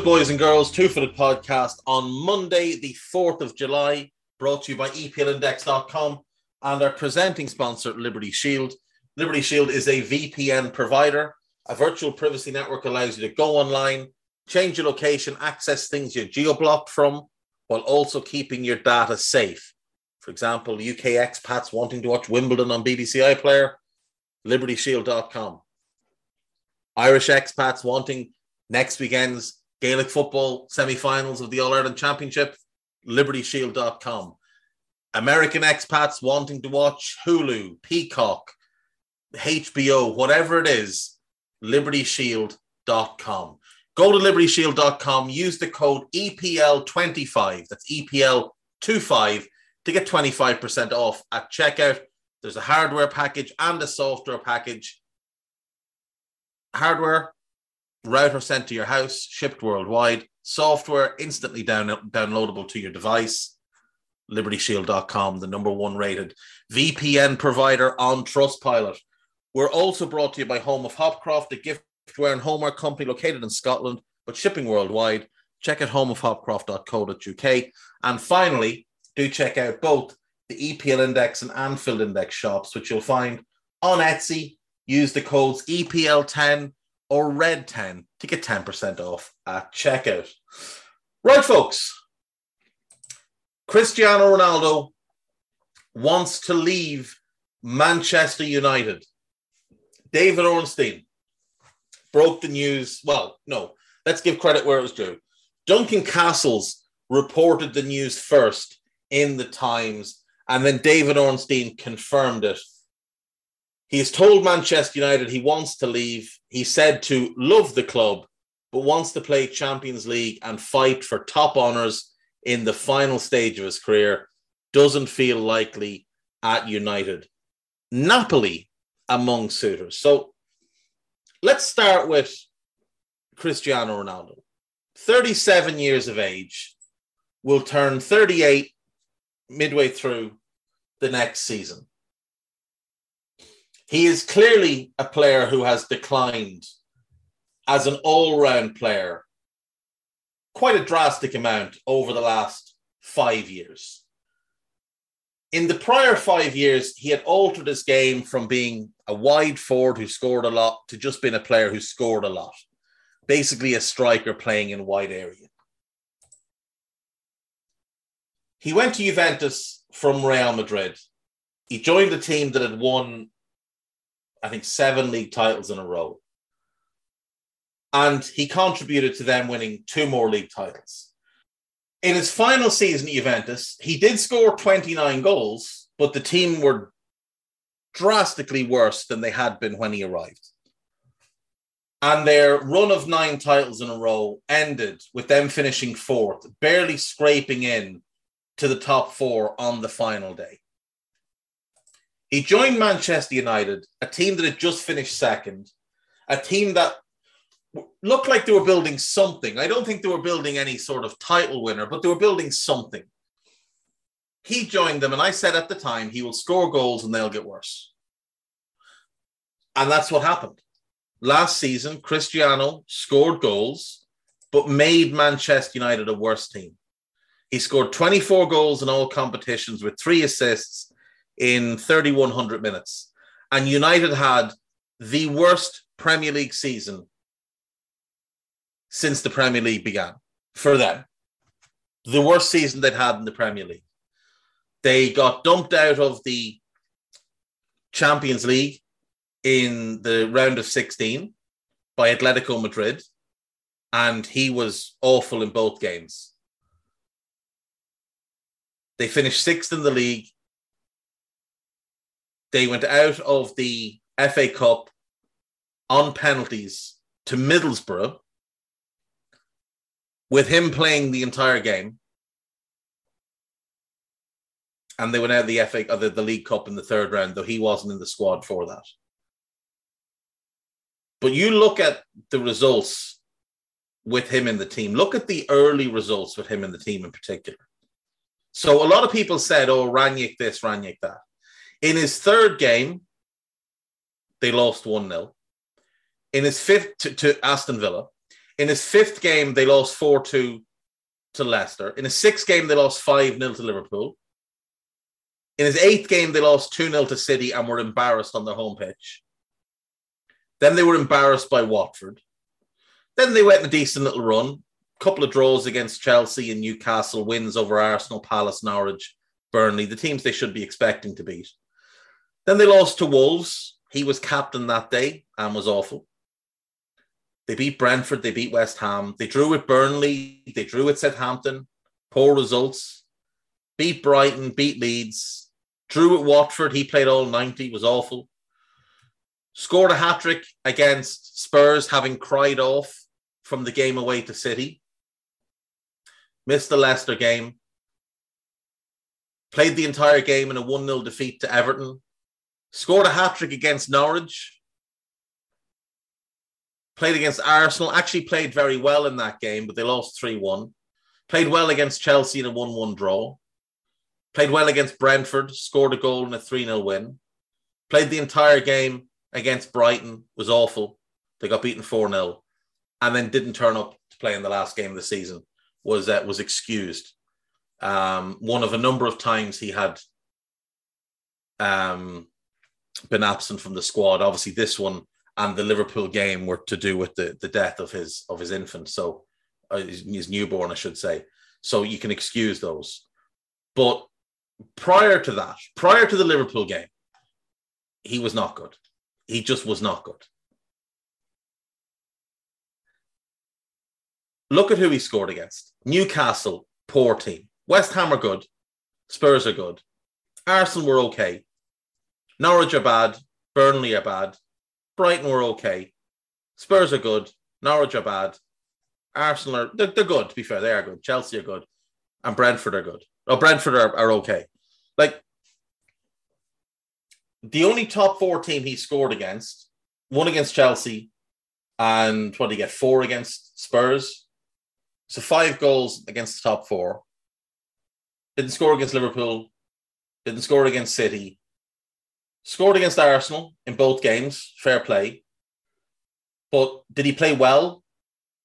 Good, boys and girls? Two Footed Podcast on Monday, the 4th of July, brought to you by EPLindex.com and our presenting sponsor, Liberty Shield. Liberty Shield is a VPN provider. A virtual privacy network allows you to go online, change your location, access things you're geo-blocked from, while also keeping your data safe. For example, UK expats wanting to watch Wimbledon on BBC iPlayer, libertyshield.com. Irish expats wanting next weekend's Gaelic football semi-finals of the All Ireland Championship, libertyshield.com. American expats wanting to watch Hulu, Peacock, HBO, whatever it is, libertyshield.com. Go to libertyshield.com, use the code EPL25, that's EPL25, to get 25% off at checkout. There's a hardware package and a software package. Hardware, router sent to your house, shipped worldwide, software instantly down, downloadable to your device. LibertyShield.com, the number one rated VPN provider on Trustpilot. We're also brought to you by Home of Hopcroft, a giftware and homeware company located in Scotland, but shipping worldwide. Check out homeofhopcroft.co.uk. And finally, do check out both the EPL Index and Anfield Index shops, which you'll find on Etsy. Use the codes EPL10 or red 10 to get 10% off at checkout. Right, folks. Cristiano Ronaldo wants to leave Manchester United. David Ornstein broke the news. Well, no, let's give credit where it was due. Duncan Castles reported the news first in the Times, and then David Ornstein confirmed it he has told Manchester United he wants to leave. He said to love the club, but wants to play Champions League and fight for top honours in the final stage of his career. Doesn't feel likely at United. Napoli among suitors. So let's start with Cristiano Ronaldo. 37 years of age, will turn 38 midway through the next season he is clearly a player who has declined as an all round player quite a drastic amount over the last five years. In the prior five years, he had altered his game from being a wide forward who scored a lot to just being a player who scored a lot. Basically, a striker playing in wide area. He went to Juventus from Real Madrid. He joined a team that had won I think, seven league titles in a row. And he contributed to them winning two more league titles. In his final season at Juventus, he did score 29 goals, but the team were drastically worse than they had been when he arrived. And their run of nine titles in a row ended with them finishing fourth, barely scraping in to the top four on the final day. He joined Manchester United, a team that had just finished second, a team that looked like they were building something. I don't think they were building any sort of title winner, but they were building something. He joined them, and I said at the time, he will score goals and they'll get worse. And that's what happened. Last season, Cristiano scored goals, but made Manchester United a worse team. He scored 24 goals in all competitions with three assists in 3,100 minutes. And United had the worst Premier League season since the Premier League began for them. The worst season they'd had in the Premier League. They got dumped out of the Champions League in the round of 16 by Atletico Madrid, and he was awful in both games. They finished sixth in the league. They went out of the FA Cup on penalties to Middlesbrough with him playing the entire game. And they went out of the FA, of the, the League Cup in the third round, though he wasn't in the squad for that. But you look at the results with him in the team. Look at the early results with him in the team in particular. So a lot of people said, oh, Rangnick this, Rangnick that. In his third game, they lost 1 0. In his fifth to, to, Aston Villa. In his fifth game, they lost 4 2 to Leicester. In his sixth game, they lost 5 0 to Liverpool. In his eighth game, they lost 2 0 to City and were embarrassed on their home pitch. Then they were embarrassed by Watford. Then they went a decent little run. Couple of draws against Chelsea and Newcastle, wins over Arsenal, Palace, Norwich, Burnley, the teams they should be expecting to beat. Then they lost to Wolves. He was captain that day and was awful. They beat Brentford, they beat West Ham, they drew with Burnley, they drew with Southampton, poor results. Beat Brighton, beat Leeds, drew with Watford. He played all 90, was awful. Scored a hat trick against Spurs, having cried off from the game away to City. Missed the Leicester game. Played the entire game in a 1 0 defeat to Everton. Scored a hat trick against Norwich. Played against Arsenal. Actually played very well in that game, but they lost 3 1. Played well against Chelsea in a 1 1 draw. Played well against Brentford. Scored a goal in a 3 0 win. Played the entire game against Brighton. Was awful. They got beaten 4 0. And then didn't turn up to play in the last game of the season. Was, uh, was excused. Um, one of a number of times he had um, been absent from the squad. Obviously, this one and the Liverpool game were to do with the, the death of his of his infant, so uh, his, his newborn, I should say. So you can excuse those. But prior to that, prior to the Liverpool game, he was not good. He just was not good. Look at who he scored against. Newcastle, poor team. West Ham are good. Spurs are good. Arsenal were okay. Norwich are bad. Burnley are bad. Brighton were okay. Spurs are good. Norwich are bad. Arsenal are they're, they're, good. To be fair, they are good. Chelsea are good, and Brentford are good. Oh, Brentford are, are okay. Like the only top four team he scored against, one against Chelsea, and what did he get? Four against Spurs. So five goals against the top four. Didn't score against Liverpool. Didn't score against City. Scored against Arsenal in both games, fair play. But did he play well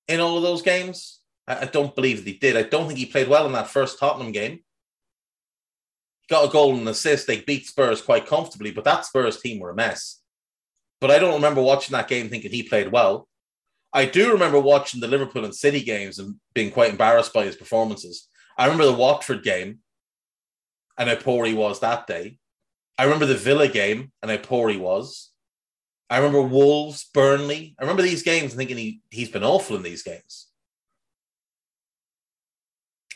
in all of those games? I, I don't believe that he did. I don't think he played well in that first Tottenham game. He got a goal and an assist. They beat Spurs quite comfortably, but that Spurs team were a mess. But I don't remember watching that game thinking he played well. I do remember watching the Liverpool and City games and being quite embarrassed by his performances. I remember the Watford game and how poor he was that day. I remember the Villa game and how poor he was. I remember Wolves, Burnley. I remember these games and thinking he, he's been awful in these games.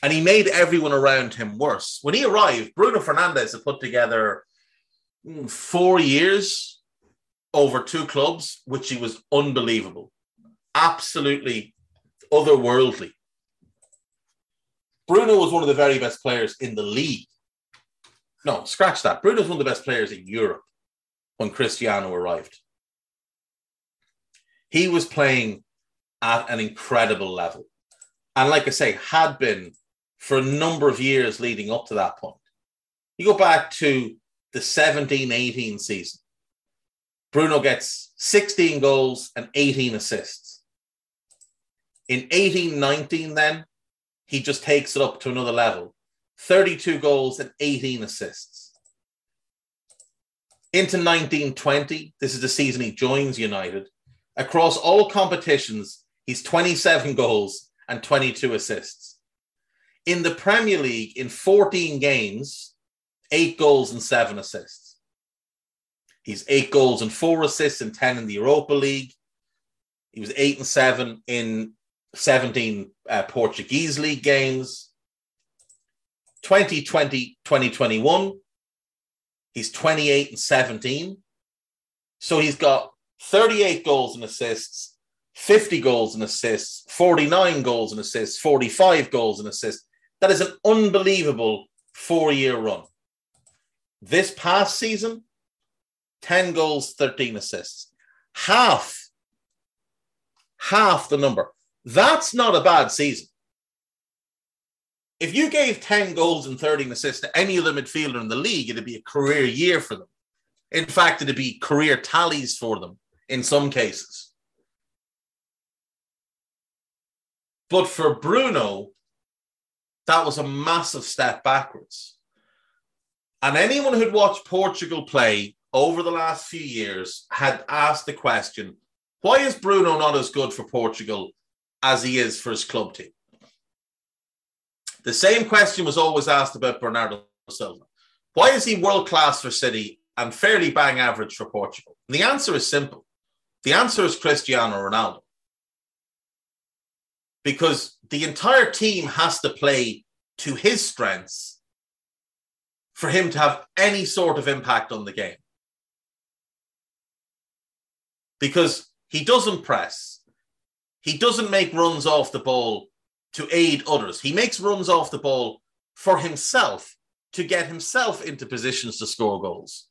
And he made everyone around him worse. When he arrived, Bruno Fernandes had put together mm, four years over two clubs, which he was unbelievable. Absolutely otherworldly. Bruno was one of the very best players in the league no, scratch that. Bruno's one of the best players in Europe when Cristiano arrived. He was playing at an incredible level. And like I say, had been for a number of years leading up to that point. You go back to the 17 18 season, Bruno gets 16 goals and 18 assists. In 18 19, then, he just takes it up to another level 32 goals and 18 assists. Into 1920, this is the season he joins United. Across all competitions, he's 27 goals and 22 assists. In the Premier League, in 14 games, eight goals and seven assists. He's eight goals and four assists and 10 in the Europa League. He was eight and seven in 17 uh, Portuguese league games. 2020, 2021, he's 28 and 17. So he's got 38 goals and assists, 50 goals and assists, 49 goals and assists, 45 goals and assists. That is an unbelievable four year run. This past season, 10 goals, 13 assists. Half, half the number. That's not a bad season. If you gave 10 goals and 13 assists to any other midfielder in the league, it'd be a career year for them. In fact, it'd be career tallies for them in some cases. But for Bruno, that was a massive step backwards. And anyone who'd watched Portugal play over the last few years had asked the question why is Bruno not as good for Portugal as he is for his club team? The same question was always asked about Bernardo Silva. Why is he world class for City and fairly bang average for Portugal? And the answer is simple. The answer is Cristiano Ronaldo. Because the entire team has to play to his strengths for him to have any sort of impact on the game. Because he doesn't press, he doesn't make runs off the ball to aid others. He makes runs off the ball for himself to get himself into positions to score goals.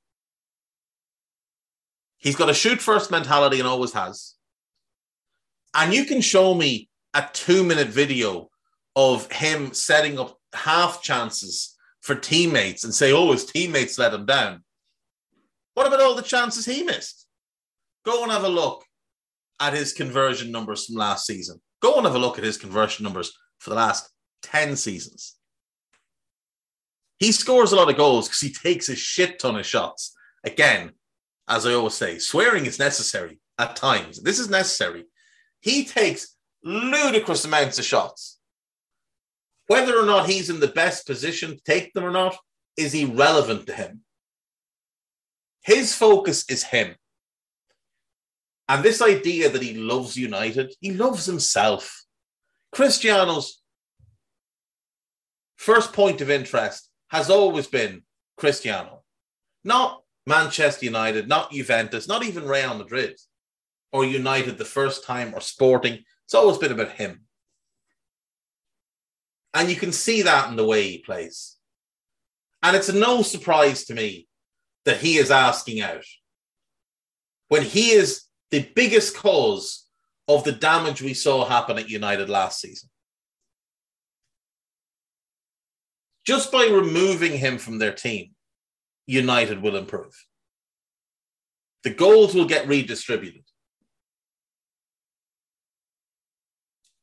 He's got a shoot first mentality and always has. And you can show me a two minute video of him setting up half chances for teammates and say, oh, his teammates let him down. What about all the chances he missed? Go and have a look at his conversion numbers from last season. Go and have a look at his conversion numbers for the last 10 seasons. He scores a lot of goals because he takes a shit ton of shots. Again, as I always say, swearing is necessary at times. This is necessary. He takes ludicrous amounts of shots. Whether or not he's in the best position to take them or not is irrelevant to him. His focus is him. And this idea that he loves United, he loves himself. Cristiano's first point of interest has always been Cristiano, not Manchester United, not Juventus, not even Real Madrid or United the first time or Sporting. It's always been about him. And you can see that in the way he plays. And it's no surprise to me that he is asking out. When he is the biggest cause of the damage we saw happen at United last season. Just by removing him from their team, United will improve. The goals will get redistributed.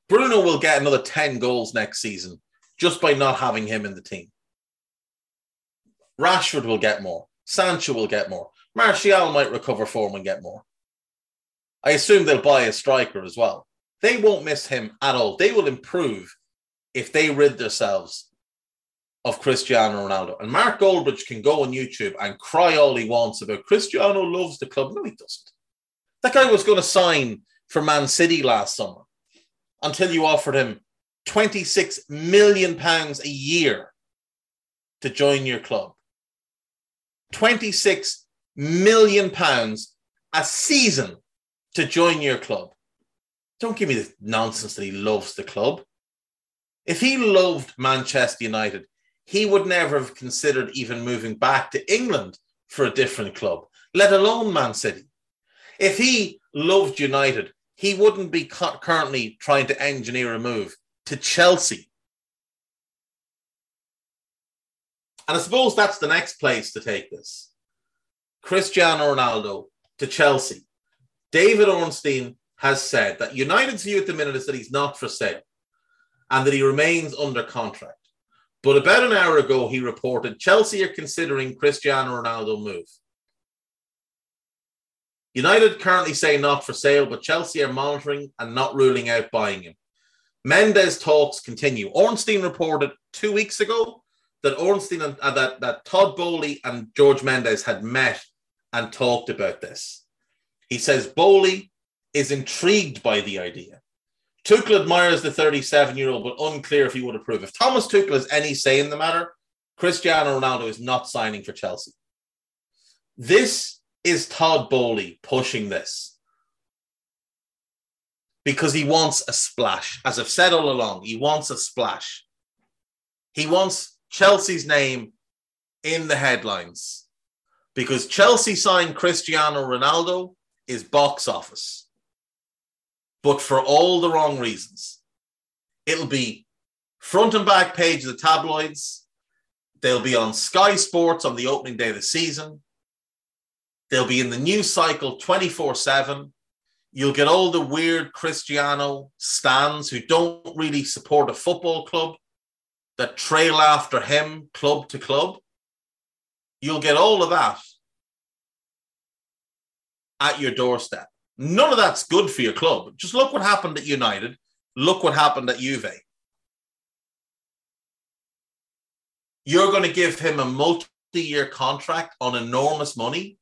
Bruno will get another 10 goals next season just by not having him in the team. Rashford will get more. Sancho will get more. Martial might recover form and get more. I assume they'll buy a striker as well. They won't miss him at all. They will improve if they rid themselves of Cristiano Ronaldo. And Mark Goldbridge can go on YouTube and cry all he wants about Cristiano loves the club. No, he doesn't. That guy was going to sign for Man City last summer until you offered him 26 million pounds a year to join your club. 26 million pounds a season to join your club. Don't give me the nonsense that he loves the club. If he loved Manchester United, he would never have considered even moving back to England for a different club, let alone Man City. If he loved United, he wouldn't be currently trying to engineer a move to Chelsea. And I suppose that's the next place to take this. Cristiano Ronaldo to Chelsea. David Ornstein has said that United's view at the minute is that he's not for sale and that he remains under contract. But about an hour ago, he reported Chelsea are considering Cristiano Ronaldo move. United currently say not for sale, but Chelsea are monitoring and not ruling out buying him. Mendes talks continue. Ornstein reported two weeks ago that Ornstein and uh, that, that Todd Boehly and George Mendes had met and talked about this. He says Boehly is intrigued by the idea. Tuchel admires the 37 year old, but unclear if he would approve. If Thomas Tuchel has any say in the matter, Cristiano Ronaldo is not signing for Chelsea. This is Todd Boehly pushing this because he wants a splash. As I've said all along, he wants a splash. He wants Chelsea's name in the headlines because Chelsea signed Cristiano Ronaldo is box office, but for all the wrong reasons. It'll be front and back page of the tabloids. They'll be on Sky Sports on the opening day of the season. They'll be in the news cycle 24 7. You'll get all the weird Cristiano stands who don't really support a football club that trail after him club to club. You'll get all of that at your doorstep. None of that's good for your club. Just look what happened at United. Look what happened at Juve. You're going to give him a multi year contract on enormous money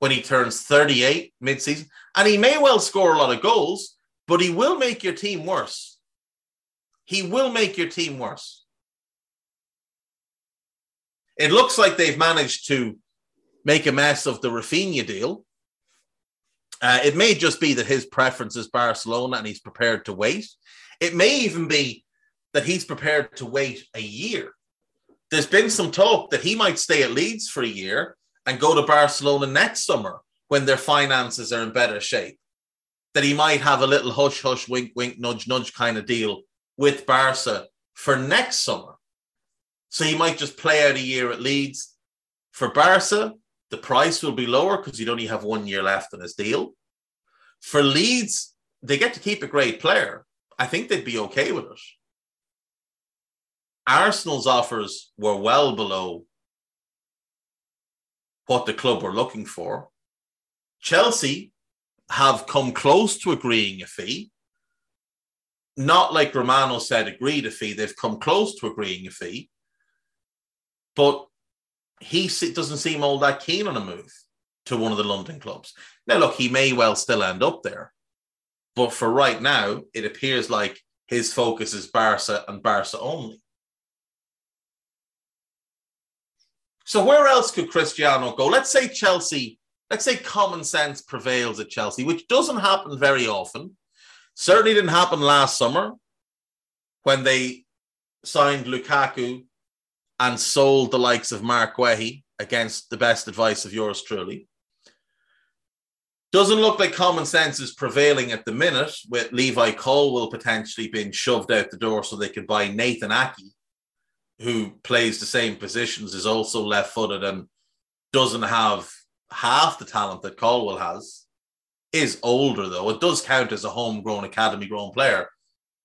when he turns 38 mid-season. And he may well score a lot of goals, but he will make your team worse. He will make your team worse. It looks like they've managed to make a mess of the Raphinha deal. Uh, it may just be that his preference is Barcelona and he's prepared to wait. It may even be that he's prepared to wait a year. There's been some talk that he might stay at Leeds for a year and go to Barcelona next summer when their finances are in better shape. That he might have a little hush hush, wink wink, nudge nudge kind of deal with Barca for next summer. So he might just play out a year at Leeds. For Barca, the price will be lower because you'd only have one year left on his deal. For Leeds, they get to keep a great player. I think they'd be okay with it. Arsenal's offers were well below what the club were looking for. Chelsea have come close to agreeing a fee. Not like Romano said, agreed a fee. They've come close to agreeing a fee. But he doesn't seem all that keen on a move to one of the London clubs. Now, look, he may well still end up there. But for right now, it appears like his focus is Barca and Barca only. So where else could Cristiano go? Let's say Chelsea, let's say common sense prevails at Chelsea, which doesn't happen very often. Certainly didn't happen last summer when they signed Lukaku and sold the likes of Marc Guéhi against the best advice of yours truly. Doesn't look like common sense is prevailing at the minute, with Levi Colwill potentially being shoved out the door so they could buy Nathan Ake who plays the same positions, is also left footed and doesn't have half the talent that Colwill has, is older though. It does count as a homegrown, academy grown player,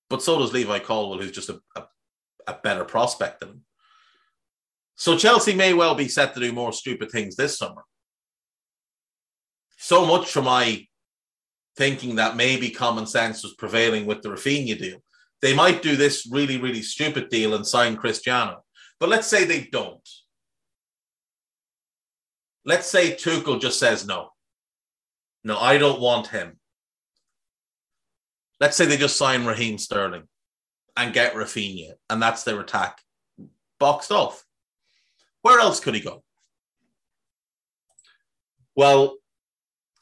but so does Levi Colwill, who's just a, a, a better prospect than him. So Chelsea may well be set to do more stupid things this summer. So much for my thinking that maybe common sense was prevailing with the Raphinha deal. They might do this really, really stupid deal and sign Cristiano. But let's say they don't. Let's say Tuchel just says no. No, I don't want him. Let's say they just sign Raheem Sterling and get Raphinha, and that's their attack boxed off. Where else could he go? Well,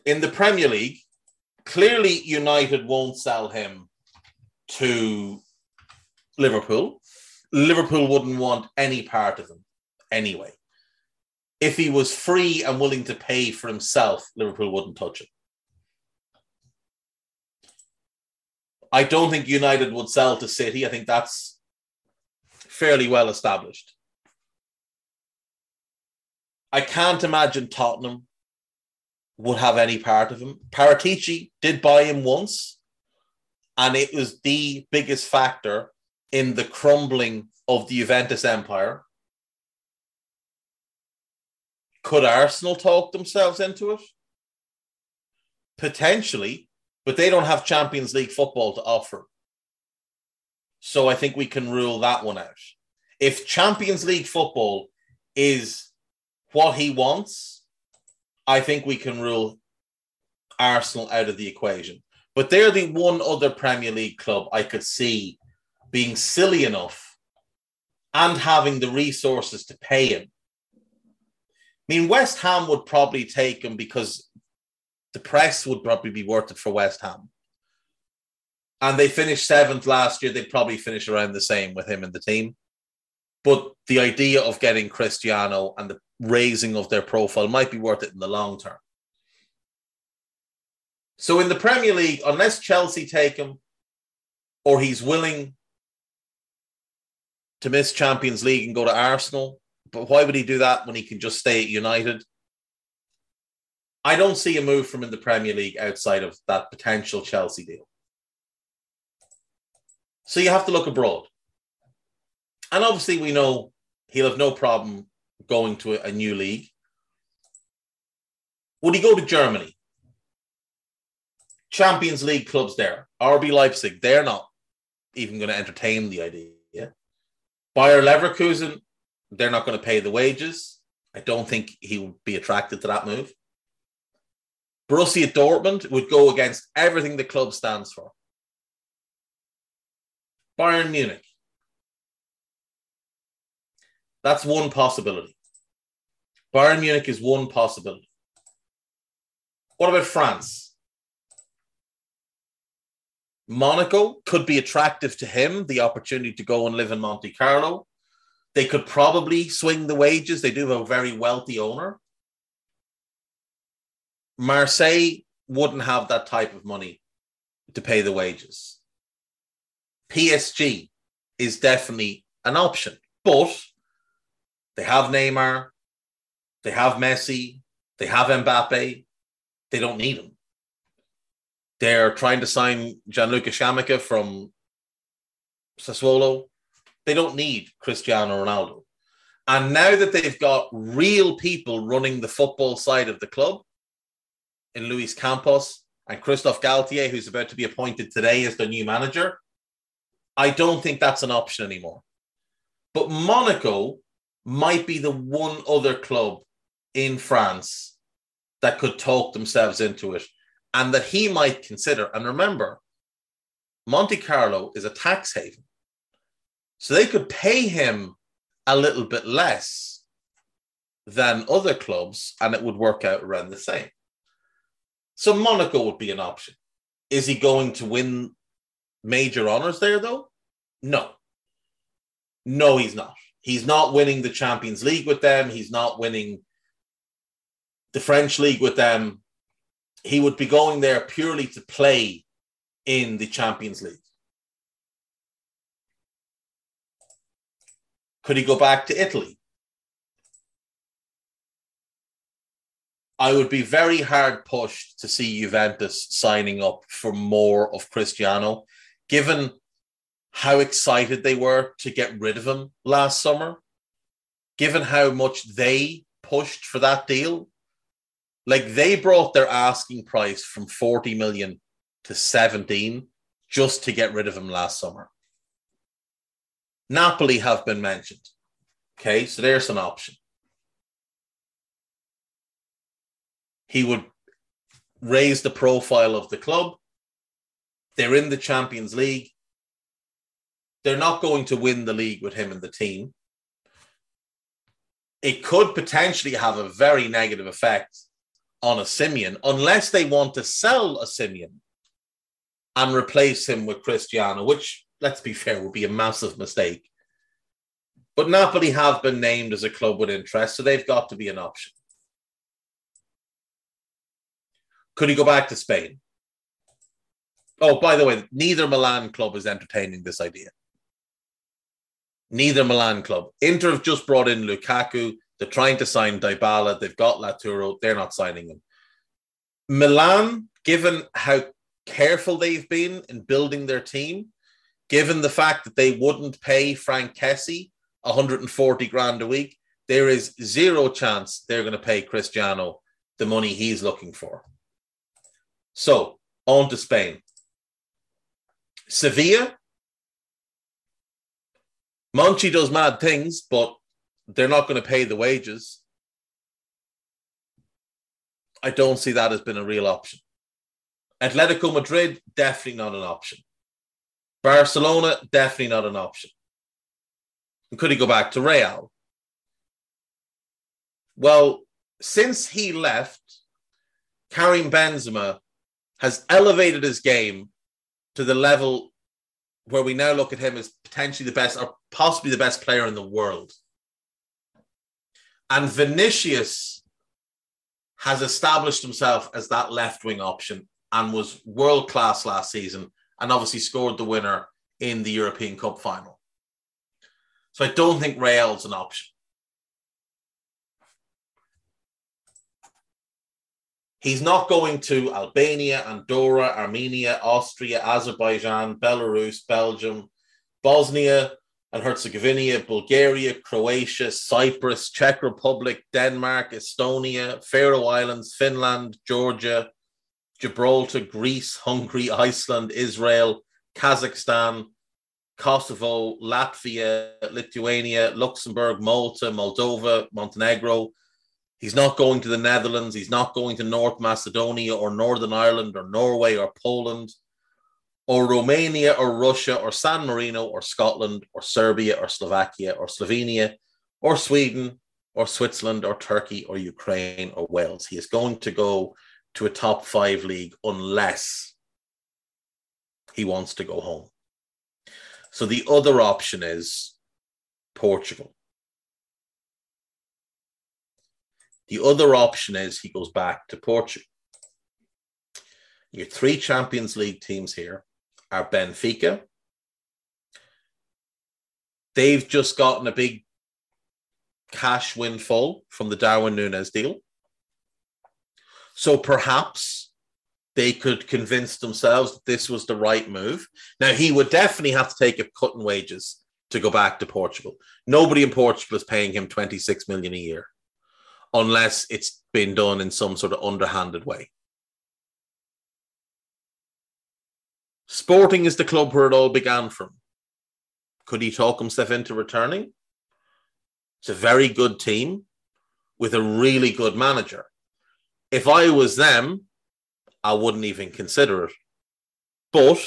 in the Premier League, clearly United won't sell him to Liverpool. Liverpool wouldn't want any part of him anyway. If he was free and willing to pay for himself, Liverpool wouldn't touch him. I don't think United would sell to City. I think that's fairly well established. I can't imagine Tottenham would have any part of him. Paratici did buy him once and it was the biggest factor in the crumbling of the Juventus empire. Could Arsenal talk themselves into it? Potentially, but they don't have Champions League football to offer. So I think we can rule that one out. If Champions League football is what he wants, I think we can rule Arsenal out of the equation. But they're the one other Premier League club I could see being silly enough and having the resources to pay him. I mean, West Ham would probably take him because the press would probably be worth it for West Ham. And they finished seventh last year. They'd probably finish around the same with him in the team. But the idea of getting Cristiano and the raising of their profile might be worth it in the long term. So in the Premier League, unless Chelsea take him or he's willing to miss Champions League and go to Arsenal, but why would he do that when he can just stay at United? I don't see a move from in the Premier League outside of that potential Chelsea deal. So you have to look abroad. And obviously, we know he'll have no problem going to a new league. Would he go to Germany? Champions League clubs there. RB Leipzig, they're not even going to entertain the idea. Bayer Leverkusen, they're not going to pay the wages. I don't think he would be attracted to that move. Borussia Dortmund would go against everything the club stands for. Bayern Munich. That's one possibility. Bayern Munich is one possibility. What about France? Monaco could be attractive to him, the opportunity to go and live in Monte Carlo. They could probably swing the wages. They do have a very wealthy owner. Marseille wouldn't have that type of money to pay the wages. PSG is definitely an option, but they have Neymar, they have Messi, they have Mbappe. They don't need them. They're trying to sign Gianluca Scamacca from Sassuolo. They don't need Cristiano Ronaldo. And now that they've got real people running the football side of the club in Luis Campos and Christophe Galtier, who's about to be appointed today as the new manager, I don't think that's an option anymore. But Monaco might be the one other club in France that could talk themselves into it and that he might consider. And remember, Monte Carlo is a tax haven. So they could pay him a little bit less than other clubs and it would work out around the same. So Monaco would be an option. Is he going to win major honors there though? No. No, he's not. He's not winning the Champions League with them. He's not winning the French league with them, he would be going there purely to play in the Champions League. Could he go back to Italy? I would be very hard pushed to see Juventus signing up for more of Cristiano, given how excited they were to get rid of him last summer, given how much they pushed for that deal. Like they brought their asking price from 40 million to 17 just to get rid of him last summer. Napoli have been mentioned. Okay, so there's an option. He would raise the profile of the club. They're in the Champions League. They're not going to win the league with him and the team. It could potentially have a very negative effect on Osimhen unless they want to sell Osimhen and replace him with Cristiano, which, let's be fair, would be a massive mistake. But Napoli have been named as a club with interest, so they've got to be an option. Could he go back to Spain? Oh, by the way, neither Milan club is entertaining this idea. Neither Milan club. Inter have just brought in Lukaku. They're trying to sign Dybala. They've got Lautaro. They're not signing him. Milan, given how careful they've been in building their team, given the fact that they wouldn't pay Franck Kessie 140 grand a week, there is zero chance they're going to pay Cristiano the money he's looking for. So, on to Spain. Sevilla. Monchi does mad things, but they're not going to pay the wages. I don't see that as been a real option. Atletico Madrid, definitely not an option. Barcelona, definitely not an option. And could he go back to Real? Well, since he left, Karim Benzema has elevated his game to the level where we now look at him as potentially the best or possibly the best player in the world. And Vinicius has established himself as that left wing option and was world class last season and obviously scored the winner in the European Cup final. So I don't think Real's an option. He's not going to Albania, Andorra, Armenia, Austria, Azerbaijan, Belarus, Belgium, Bosnia and Herzegovina, Bulgaria, Croatia, Cyprus, Czech Republic, Denmark, Estonia, Faroe Islands, Finland, Georgia, Gibraltar, Greece, Hungary, Iceland, Israel, Kazakhstan, Kosovo, Latvia, Lithuania, Luxembourg, Malta, Moldova, Montenegro, He's not going to the Netherlands. He's not going to North Macedonia or Northern Ireland or Norway or Poland or Romania or Russia or San Marino or Scotland or Serbia or Slovakia or Slovenia or Sweden or Switzerland or Turkey or Ukraine or Wales. He is going to go to a top five league unless he wants to go home. So the other option is Portugal. The other option is he goes back to Portugal. Your three Champions League teams here are Benfica. They've just gotten a big cash windfall from the Darwin Nunez deal. So perhaps they could convince themselves that this was the right move. Now, he would definitely have to take a cut in wages to go back to Portugal. Nobody in Portugal is paying him 26 million a year unless it's been done in some sort of underhanded way. Sporting is the club where it all began from. Could he talk himself into returning? It's a very good team with a really good manager. If I was them, I wouldn't even consider it. But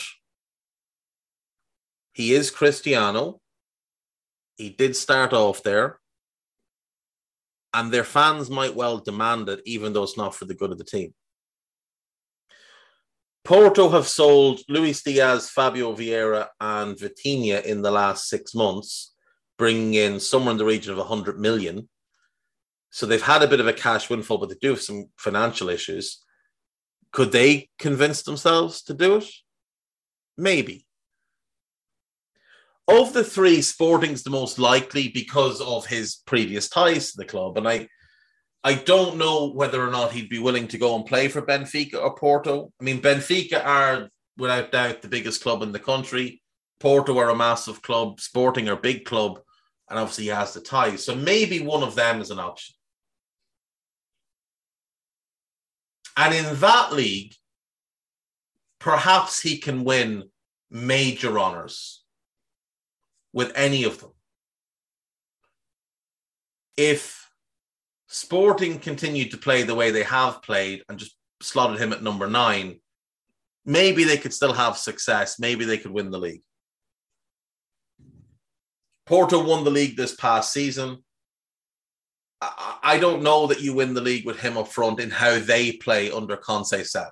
he is Cristiano. He did start off there and their fans might well demand it, even though it's not for the good of the team. Porto have sold Luis Diaz, Fabio Vieira, and Vitinha in the last six months, bringing in somewhere in the region of 100 million. So they've had a bit of a cash windfall, but they do have some financial issues. Could they convince themselves to do it? Maybe. Of the three, Sporting's the most likely because of his previous ties to the club. And I I don't know whether or not he'd be willing to go and play for Benfica or Porto. I mean, Benfica are without doubt the biggest club in the country. Porto are a massive club, Sporting are a big club, and obviously he has the ties. So maybe one of them is an option. And in that league, perhaps he can win major honours with any of them. If Sporting continued to play the way they have played and just slotted him at number nine, maybe they could still have success. Maybe they could win the league. Porto won the league this past season. I don't know that you win the league with him up front in how they play under Conceição.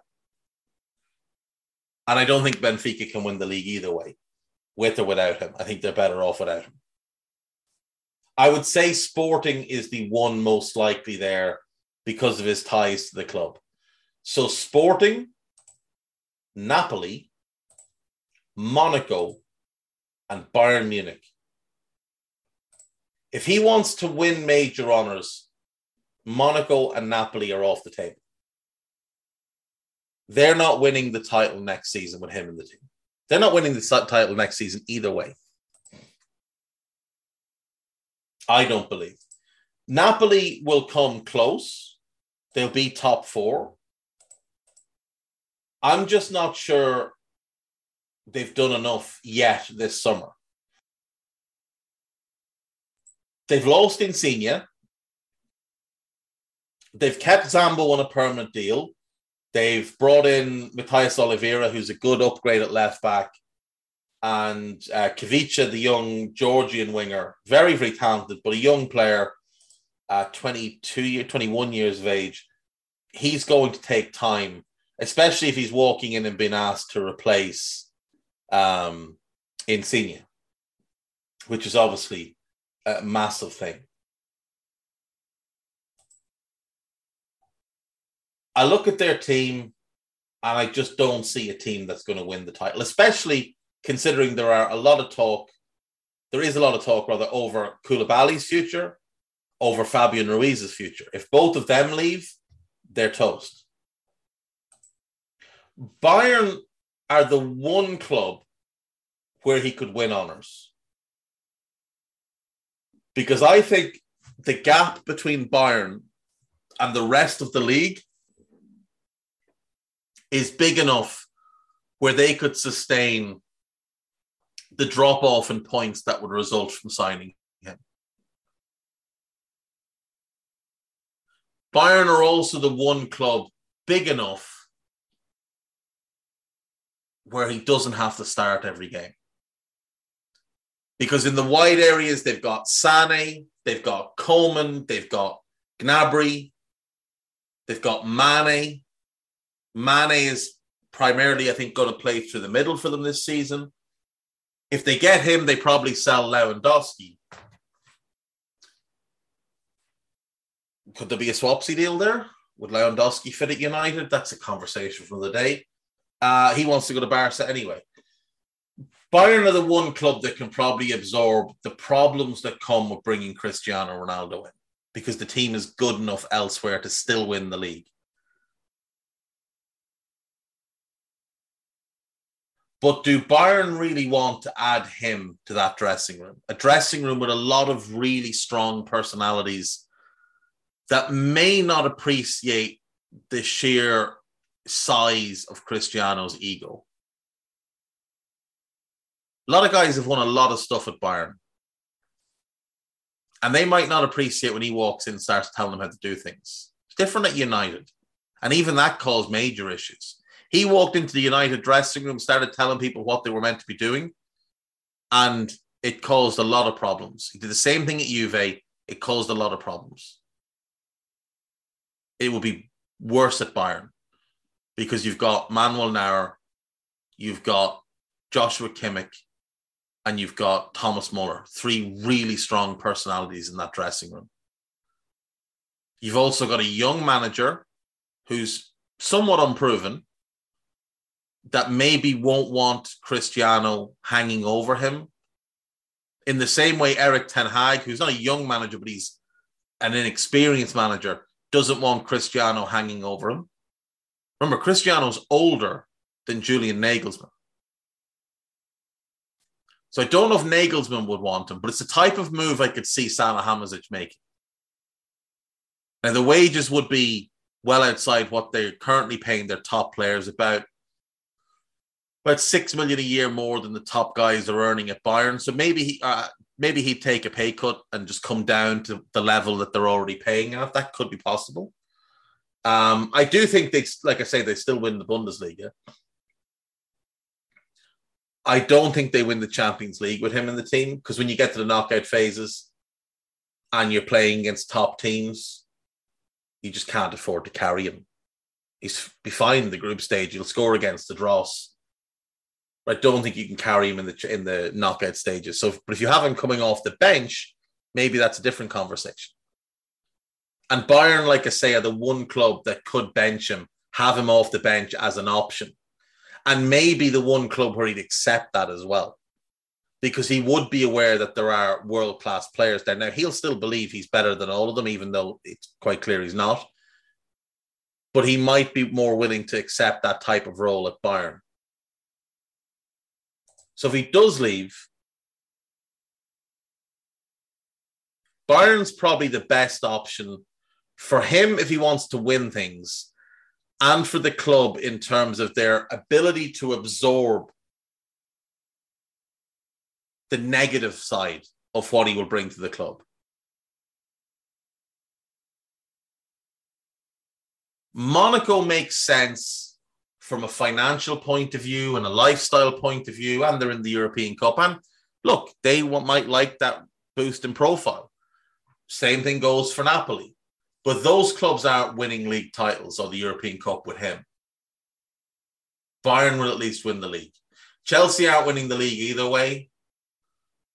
And I don't think Benfica can win the league either way with or without him. I think they're better off without him. I would say Sporting is the one most likely there because of his ties to the club. So Sporting, Napoli, Monaco, and Bayern Munich. If he wants to win major honors, Monaco and Napoli are off the table. They're not winning the title next season with him in the team. They're not winning the title next season either way. I don't believe. Napoli will come close. They'll be top four. I'm just not sure they've done enough yet this summer. They've lost Insigne. They've kept Zambo on a permanent deal. They've brought in Mathías Olivera, who's a good upgrade at left back. and uh, the young Georgian winger, very, very talented, but a young player, uh, 22 year, 21 years of age. He's going to take time, especially if he's walking in and being asked to replace um, Insigne, which is obviously a massive thing. I look at their team and I just don't see a team that's going to win the title, especially considering there are a lot of talk. There is a lot of talk, rather, over Koulibaly's future, over Fabian Ruiz's future. If both of them leave, they're toast. Bayern are the one club where he could win honours. Because I think the gap between Bayern and the rest of the league is big enough where they could sustain the drop off in points that would result from signing him. Bayern are also the one club big enough where he doesn't have to start every game. Because in the wide areas, they've got Sane, they've got Coman, they've got Gnabry, they've got Mane. Mane is primarily, I think, going to play through the middle for them this season. If they get him, they probably sell Lewandowski. Could there be a swapsy deal there? Would Lewandowski fit at United? That's a conversation for the day. Uh, he wants to go to Barca anyway. Bayern are the one club that can probably absorb the problems that come with bringing Cristiano Ronaldo in because the team is good enough elsewhere to still win the league. But do Bayern really want to add him to that dressing room? A dressing room with a lot of really strong personalities that may not appreciate the sheer size of Cristiano's ego. A lot of guys have won a lot of stuff at Bayern. And they might not appreciate when he walks in and starts telling them how to do things. It's different at United. And even that caused major issues. He walked into the United dressing room, started telling people what they were meant to be doing, and it caused a lot of problems. He did the same thing at Juve. It caused a lot of problems. It will be worse at Bayern because you've got Manuel Neuer, you've got Joshua Kimmich, and you've got Thomas Muller, three really strong personalities in that dressing room. You've also got a young manager who's somewhat unproven, that maybe won't want Cristiano hanging over him. In the same way, Erik Ten Hag, who's not a young manager, but he's an inexperienced manager, doesn't want Cristiano hanging over him. Remember, Cristiano's older than Julian Nagelsmann. So I don't know if Nagelsmann would want him, but it's the type of move I could see Salihamidzic making. Now, the wages would be well outside what they're currently paying their top players, about about six million a year more than the top guys are earning at Bayern. So maybe he uh, maybe he'd take a pay cut and just come down to the level that they're already paying at. That could be possible. Um, I do think they, like I say, they still win the Bundesliga. I don't think they win the Champions League with him in the team because when you get to the knockout phases and you're playing against top teams, you just can't afford to carry him. He's be fine in the group stage. He'll score against the Dross I don't think you can carry him in the in the knockout stages. So, but if you have him coming off the bench, maybe that's a different conversation. And Bayern, like I say, are the one club that could bench him, have him off the bench as an option, and maybe the one club where he'd accept that as well, because he would be aware that there are world class players there. Now he'll still believe he's better than all of them, even though it's quite clear he's not. But he might be more willing to accept that type of role at Bayern so if he does leave, Bayern's probably the best option for him if he wants to win things and for the club in terms of their ability to absorb the negative side of what he will bring to the club. Monaco makes sense from a financial point of view and a lifestyle point of view, and they're in the European Cup. And look, they might like that boost in profile. Same thing goes for Napoli. But those clubs aren't winning league titles or the European Cup with him. Bayern will at least win the league. Chelsea aren't winning the league either way.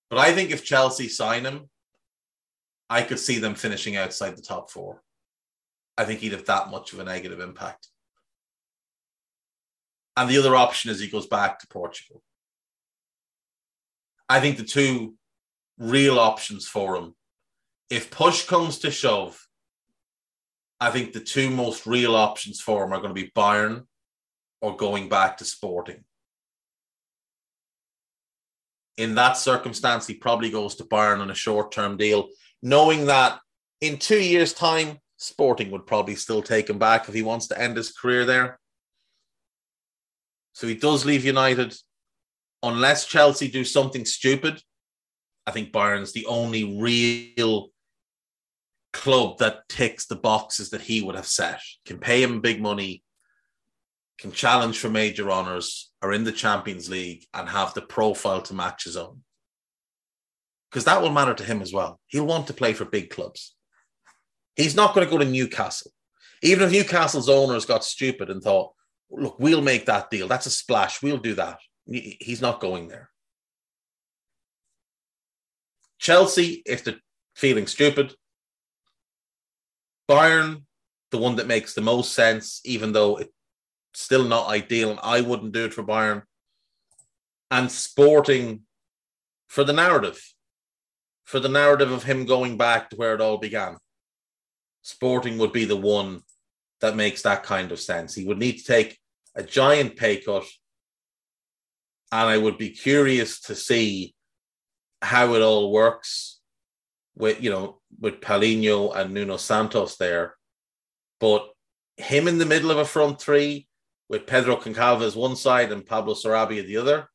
But I think if Chelsea sign him, I could see them finishing outside the top four. I think he'd have that much of a negative impact. And the other option is he goes back to Portugal. I think the two real options for him, if push comes to shove, I think the two most real options for him are going to be Bayern or going back to Sporting. In that circumstance, he probably goes to Bayern on a short term deal, knowing that in two years' time, Sporting would probably still take him back if he wants to end his career there. So he does leave United. Unless Chelsea do something stupid, I think Bayern's the only real club that ticks the boxes that he would have set. Can pay him big money, can challenge for major honours, are in the Champions League, and have the profile to match his own. Because that will matter to him as well. He'll want to play for big clubs. He's not going to go to Newcastle. Even if Newcastle's owners got stupid and thought, look, we'll make that deal. That's a splash. We'll do that. He's not going there. Chelsea, if they're feeling stupid, Bayern, the one that makes the most sense, even though it's still not ideal, and I wouldn't do it for Bayern. And Sporting for the narrative, for the narrative of him going back to where it all began. Sporting would be the one that makes that kind of sense. He would need to take a giant pay cut. And I would be curious to see how it all works with, you know, with Paulinho and Nuno Santos there. But him in the middle of a front three with Pedro Goncalves one side and Pablo Sarabia the other,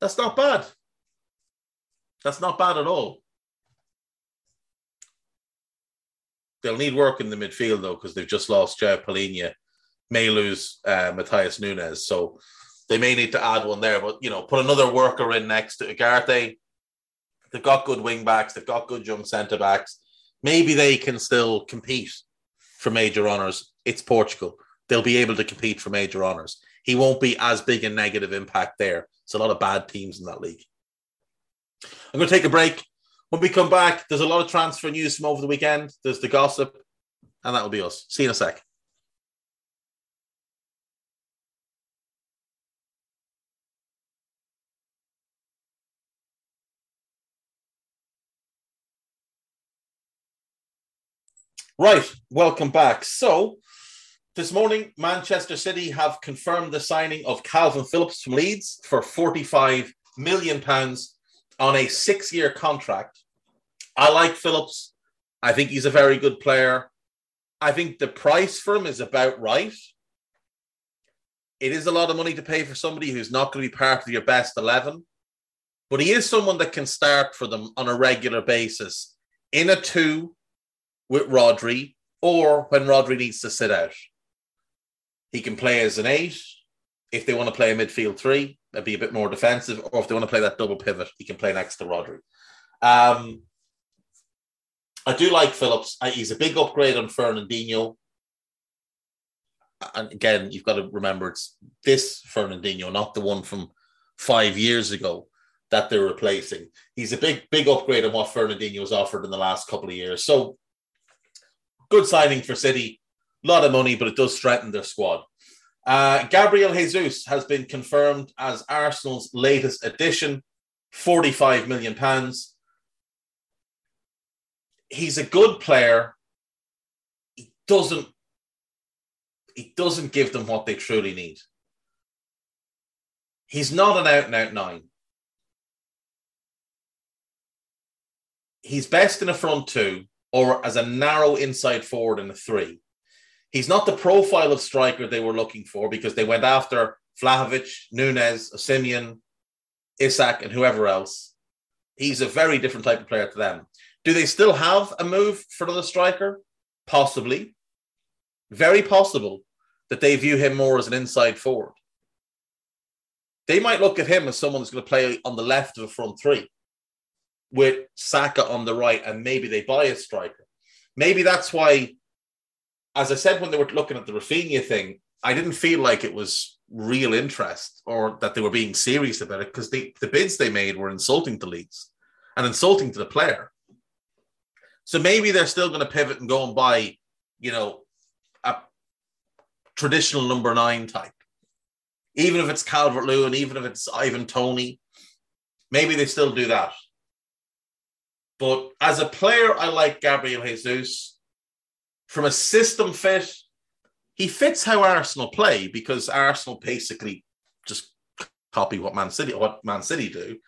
that's not bad. That's not bad at all. They'll need work in the midfield though, because they've just lost João Palhinha, may lose uh, Matheus Nunes, so they may need to add one there. But you know, put another worker in next to Ugarte. They've got good wing backs. They've got good young centre backs. Maybe they can still compete for major honours. It's Portugal. They'll be able to compete for major honours. He won't be as big a negative impact there. It's a lot of bad teams in that league. I'm going to take a break. When we come back, there's a lot of transfer news from over the weekend. There's the gossip, and that'll be us. See you in a sec. Right, welcome back. So, this morning, Manchester City have confirmed the signing of Kalvin Phillips from Leeds for 45 million pounds on a six-year contract. I like Phillips. I think he's a very good player. I think the price for him is about right. It is a lot of money to pay for somebody who's not going to be part of your best 11, but he is someone that can start for them on a regular basis in a two with Rodri or when Rodri needs to sit out. He can play as an eight. If they want to play a midfield three, that'd be a bit more defensive. Or if they want to play that double pivot, he can play next to Rodri. Um, I do like Phillips. He's a big upgrade on Fernandinho. And again, you've got to remember it's this Fernandinho, not the one from five years ago that they're replacing. He's a big, big upgrade on what Fernandinho Fernandinho's offered in the last couple of years. So good signing for City. A lot of money, but it does strengthen their squad. Uh, Gabriel Jesus has been confirmed as Arsenal's latest addition, 45 million pounds. He's a good player. He doesn't he doesn't give them what they truly need. He's not an out and out nine. He's best in a front two or as a narrow inside forward in a three. He's not the profile of striker they were looking for because they went after Vlahovic, Nunez, Simeon, Isak, and whoever else. He's a very different type of player to them. Do they still have a move for another striker? Possibly. Very possible. that they view him more as an inside forward. They might look at him as someone who's going to play on the left of a front three with Saka on the right, and maybe they buy a striker. Maybe that's why, as I said when they were looking at the Raphinha thing, I didn't feel like it was real interest or that they were being serious about it because the bids they made were insulting to Leeds and insulting to the player. So maybe they're still going to pivot and go and buy, you know, a traditional number nine type. Even if it's Calvert Lewin, even if it's Ivan Toney, maybe they still do that. But as a player, I like Gabriel Jesus. From a system fit, he fits how Arsenal play because Arsenal basically just copy what Man City what Man City do.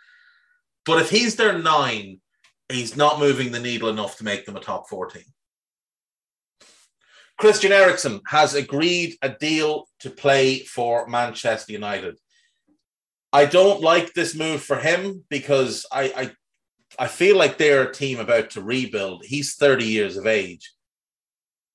But if he's their nine, he's not moving the needle enough to make them a top 14. Christian Eriksen has agreed a deal to play for Manchester United. I don't like this move for him because I, I I feel like they're a team about to rebuild. He's 30 years of age.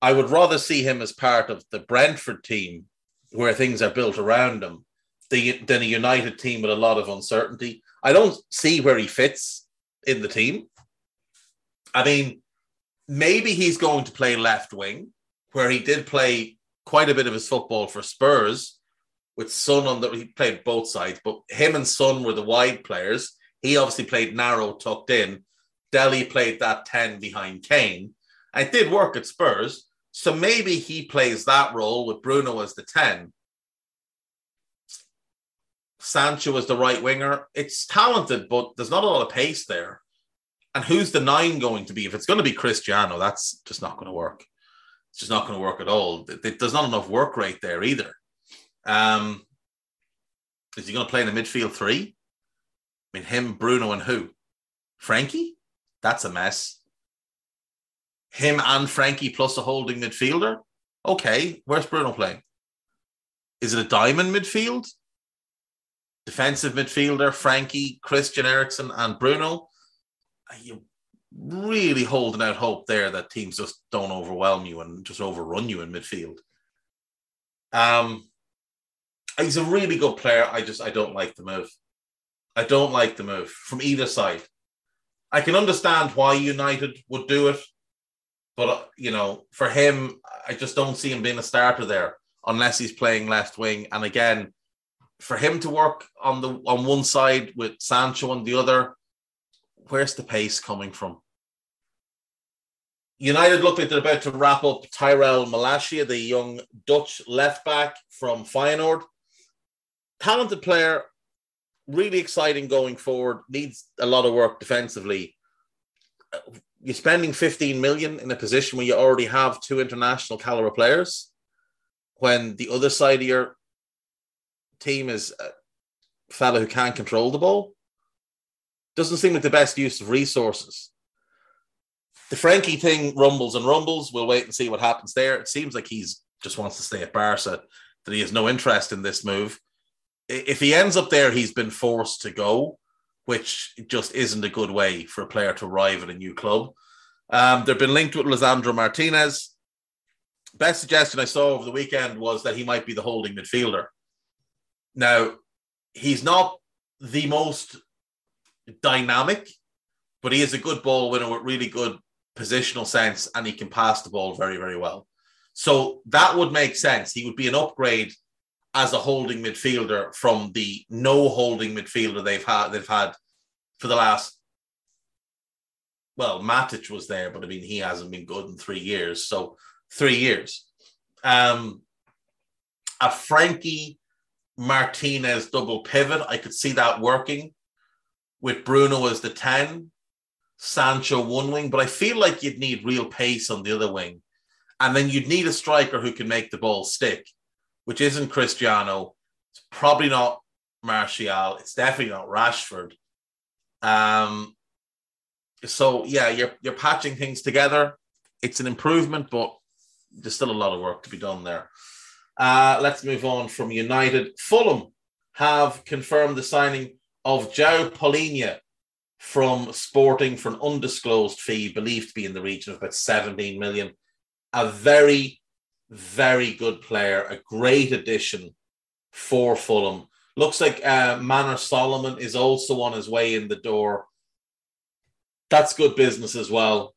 I would rather see him as part of the Brentford team where things are built around him than a United team with a lot of uncertainty. I don't see where he fits in the team. I mean, maybe he's going to play left wing, where he did play quite a bit of his football for Spurs with Son on the he played both sides, but him and Son were the wide players. He obviously played narrow, tucked in. Dele played that 10 behind Kane. it did work at Spurs. So maybe he plays that role with Bruno as the 10. Sancho as the right winger. It's talented, but there's not a lot of pace there. And who's the nine going to be? If it's going to be Cristiano, that's just not going to work. It's just not going to work at all. There's not enough work rate there either. Um, is he going to play in the midfield three? I mean, him, Bruno, and who? Frenkie? That's a mess. Him and Frenkie plus a holding midfielder? Okay, where's Bruno playing? Is it a diamond midfield? Defensive midfielder, Frenkie, Christian Eriksen, and Bruno? You really holding out hope there that teams just don't overwhelm you and just overrun you in midfield. Um, he's a really good player. I just I don't like the move. I don't like the move from either side. I can understand why United would do it, but uh, you know, for him, I just don't see him being a starter there unless he's playing left wing. And again, for him to work on the on one side with Sancho on the other, where's the pace coming from? United look like they're about to wrap up Tyrell Malacia, the young Dutch left back from Feyenoord. Talented player, really exciting going forward, needs a lot of work defensively. You're spending 15 million in a position where you already have two international caliber players when the other side of your team is a fellow who can't control the ball doesn't seem like the best use of resources. The Frenkie thing rumbles and rumbles. We'll wait and see what happens there. It seems like he's just wants to stay at Barca, that he has no interest in this move. If he ends up there, he's been forced to go, which just isn't a good way for a player to arrive at a new club. Um, they've been linked with Lisandro Martinez. Best suggestion I saw over the weekend was that he might be the holding midfielder. Now, he's not the most dynamic, but he is a good ball winner with really good positional sense and he can pass the ball very, very well. So that would make sense. He would be an upgrade as a holding midfielder from the no holding midfielder they've had they've had for the last well, Matic was there, but I mean he hasn't been good in three years. So three years. Um a Frenkie Martinez double pivot, I could see that working with Bruno as the 10, Sancho one wing, but I feel like you'd need real pace on the other wing. And then you'd need a striker who can make the ball stick, which isn't Cristiano. It's probably not Martial. It's definitely not Rashford. Um, so yeah, you're you're patching things together. It's an improvement, but there's still a lot of work to be done there. Uh, let's move on from United. Fulham have confirmed the signing of João Palhinha from Sporting for an undisclosed fee, believed to be in the region of about 17 million. A very, very good player, a great addition for Fulham. Looks like uh, Manor Solomon is also on his way in the door. That's good business as well.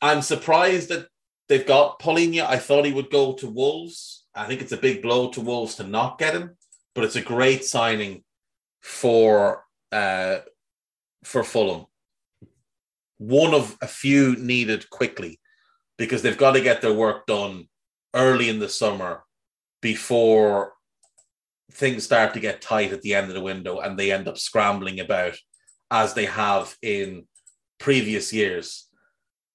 I'm surprised that they've got Palhinha. I thought he would go to Wolves. I think it's a big blow to Wolves to not get him, but it's a great signing for uh, for Fulham. One of a few needed quickly because they've got to get their work done early in the summer before things start to get tight at the end of the window and they end up scrambling about as they have in previous years.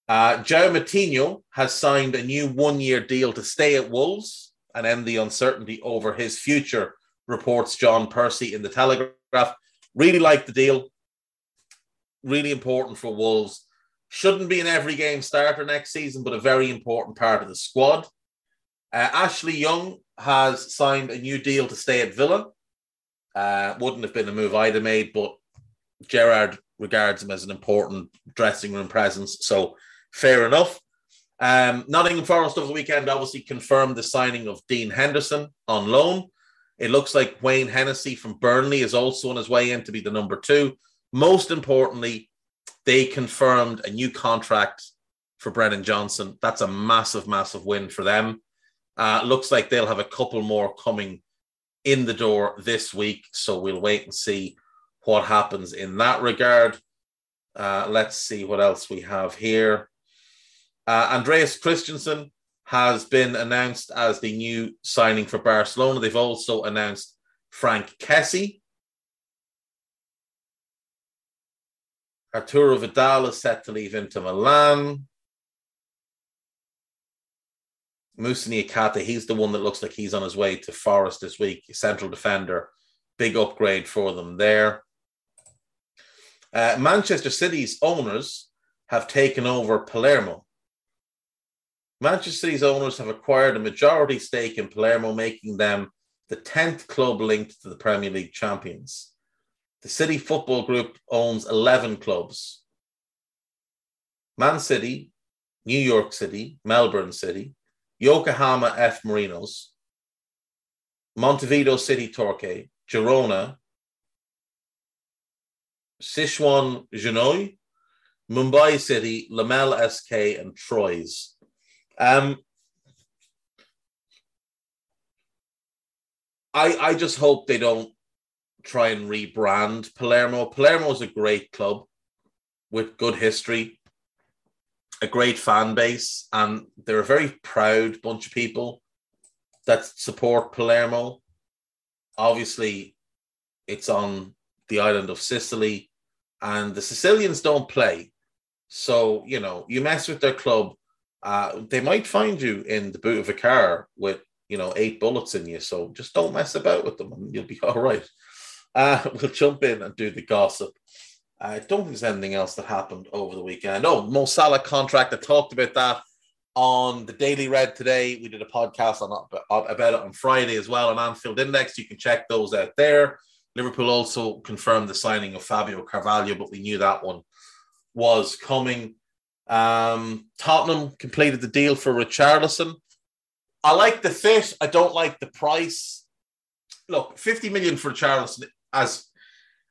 Uh, João Moutinho has signed a new one year deal to stay at Wolves and end the uncertainty over his future, reports John Percy in the Telegraph. Really like the deal. Really important for Wolves. Shouldn't be an every game starter next season, but a very important part of the squad. Uh, Ashley Young has signed a new deal to stay at Villa. Uh, wouldn't have been a move I'd have made, but Gerrard regards him as an important dressing room presence. So fair enough. Um, Nottingham Forest over the weekend obviously confirmed the signing of Dean Henderson on loan. It looks like Wayne Hennessy from Burnley is also on his way in to be the number two. Most importantly, they confirmed a new contract for Brennan Johnson. That's a massive, massive win for them. Uh, looks like they'll have a couple more coming in the door this week. So we'll wait and see what happens in that regard. Uh, let's see what else we have here. Uh, Andreas Christensen has been announced as the new signing for Barcelona. They've also announced Frank Kessie. Arturo Vidal is set to leave Inter Milan. Moussa Niakhaté, he's the one that looks like he's on his way to Forest this week, central defender. Big upgrade for them there. Uh, Manchester City's owners have taken over Palermo. Manchester City's owners have acquired a majority stake in Palermo, making them the 10th club linked to the Premier League champions. The City Football Group owns 11 clubs Man City, New York City, Melbourne City, Yokohama F. Marinos, Montevideo City Torque, Girona, Sichuan Genoa, Mumbai City, Lommel SK, and Troyes. Um, I I just hope they don't try and rebrand Palermo. Palermo is a great club with good history, a great fan base, and they're a very proud bunch of people that support Palermo. Obviously, it's on the island of Sicily, and the Sicilians don't play. So, you know, you mess with their club, uh, they might find you in the boot of a car with, you know, eight bullets in you. So just don't mess about with them and you'll be all right. Uh, we'll jump in and do the gossip. I don't think there's anything else that happened over the weekend. Oh, Mo Salah contract. I talked about that on the Daily Red today. We did a podcast on about it on Friday as well on Anfield Index. You can check those out there. Liverpool also confirmed the signing of Fabio Carvalho, but we knew that one was coming. Um, Tottenham completed the deal for Richarlison. I like the fit. I don't like the price. Look, 50 million for Richarlison as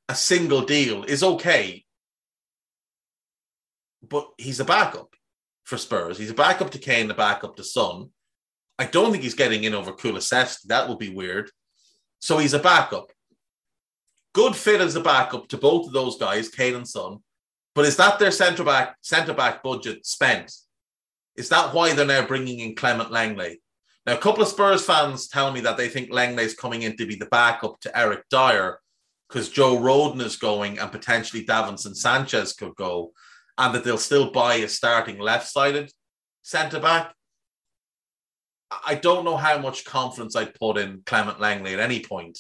a single deal is okay, but he's a backup for Spurs. He's a backup to Kane, a backup to Son. I don't think he's getting in over Kulusevski. That would be weird. So he's a backup. Good fit as a backup to both of those guys, Kane and Son. But is that their centre back centre back budget spent? Is that why they're now bringing in Clement Langley? Now, a couple of Spurs fans tell me that they think Lenglet is coming in to be the backup to Eric Dier because Joe Rodon is going and potentially Davinson Sanchez could go, and that they'll still buy a starting left-sided centre back. I don't know how much confidence I'd put in Clement Langley at any point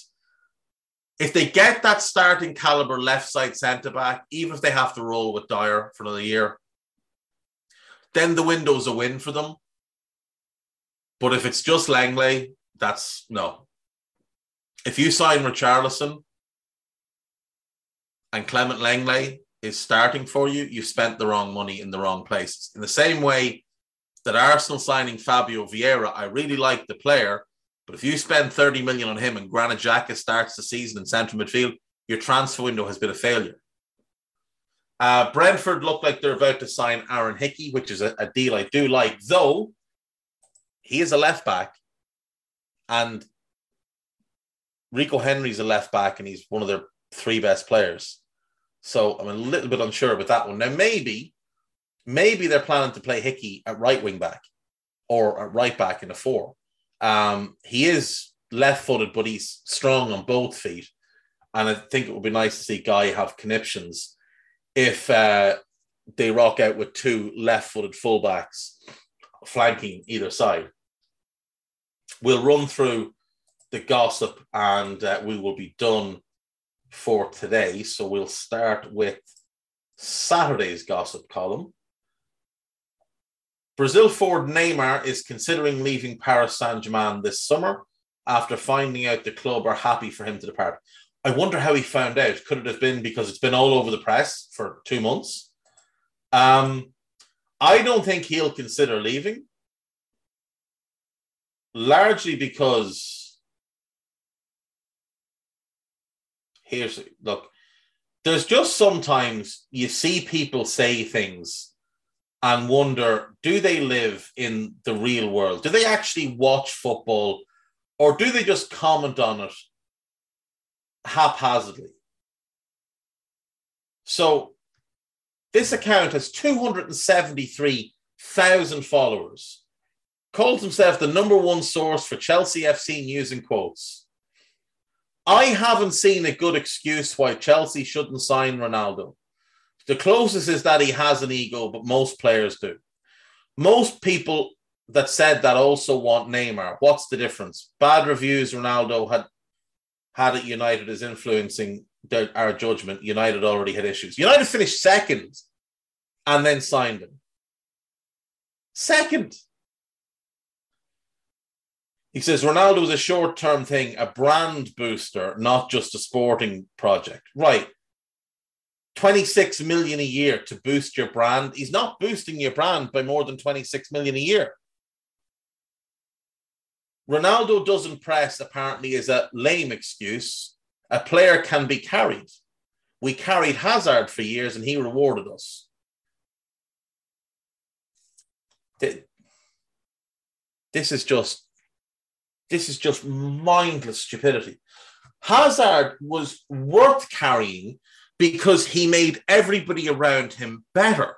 if they get that starting caliber left side centre back, even if they have to roll with Dier for another year, then the window's a win for them. But if it's just Langley, that's no. If you sign Richarlison and Clement Langley is starting for you, you've spent the wrong money in the wrong places. In the same way, that Arsenal signing Fabio Vieira, I really like the player, but if you spend 30 million on him and Granit Xhaka starts the season in central midfield, your transfer window has been a failure. Uh, Brentford look like they're about to sign Aaron Hickey, which is a, a deal I do like, though he is a left back and Rico Henry's a left back and he's one of their three best players. So I'm a little bit unsure about that one. Now, maybe, maybe they're planning to play Hickey at right wing back or at right back in the four. Um, he is left footed, but he's strong on both feet. And I think it would be nice to see Guy have conniptions if uh, they rock out with two left footed fullbacks flanking either side. We'll run through the gossip and uh, we will be done for today. So we'll start with Saturday's gossip column. Brazil forward Neymar is considering leaving Paris Saint Germain this summer after finding out the club are happy for him to depart. I wonder how he found out. Could it have been because it's been all over the press for two months? Um, I don't think he'll consider leaving, largely because here's look, there's just sometimes you see people say things and wonder do they live in the real world? Do they actually watch football or do they just comment on it haphazardly? So this account has 273,000 followers, calls himself the number one source for Chelsea FC news and quotes. I haven't seen a good excuse why Chelsea shouldn't sign Ronaldo. The closest is that he has an ego, but most players do. Most people that said that also want Neymar. What's the difference? Bad reviews Ronaldo had had at United is influencing our judgment. United already had issues. United finished second and then signed him. Second. He says Ronaldo is a short term thing, a brand booster, not just a sporting project. Right. 26 million a year to boost your brand. He's not boosting your brand by more than 26 million a year. Ronaldo doesn't press, apparently, is a lame excuse. A player can be carried. We carried Hazard for years and he rewarded us. This is just this is just mindless stupidity. Hazard was worth carrying because he made everybody around him better.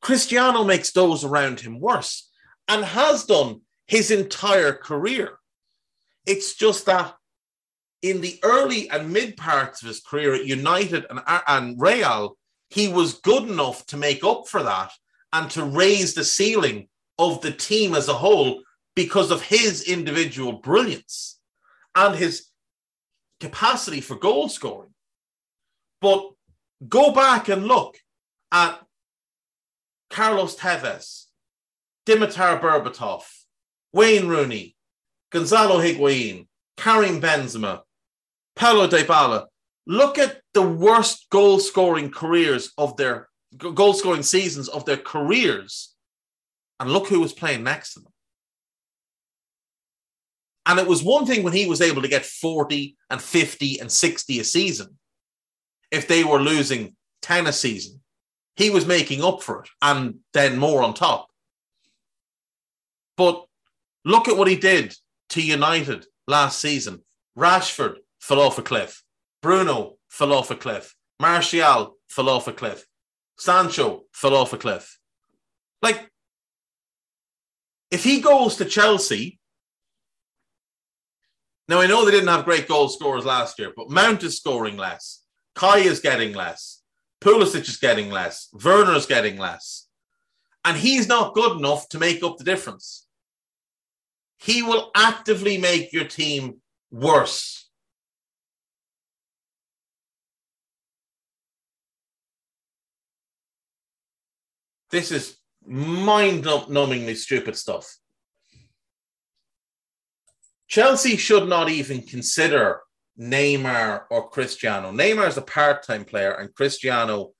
Cristiano makes those around him worse and has done his entire career. It's just that in the early and mid parts of his career at United and, and Real, he was good enough to make up for that and to raise the ceiling of the team as a whole because of his individual brilliance and his capacity for goal scoring. But go back and look at Carlos Tevez, Dimitar Berbatov, Wayne Rooney, Gonzalo Higuain, Karim Benzema, Paulo Dybala. Look at the worst goal scoring careers of their goal scoring seasons of their careers, and look who was playing next to them. And it was one thing when he was able to get 40 and 50 and 60 a season. If they were losing 10 a season, he was making up for it and then more on top. But Look at what he did to United last season. Rashford fell off a cliff. Bruno fell off a cliff. Martial fell off a cliff. Sancho fell off a cliff. Like, if he goes to Chelsea, now I know they didn't have great goal scorers last year, but Mount is scoring less. Kai is getting less. Pulisic is getting less. Werner is getting less. And he's not good enough to make up the difference he will actively make your team worse. This is mind numbingly stupid stuff. Chelsea should not even consider Neymar or Cristiano. Neymar is a part time player, and Cristiano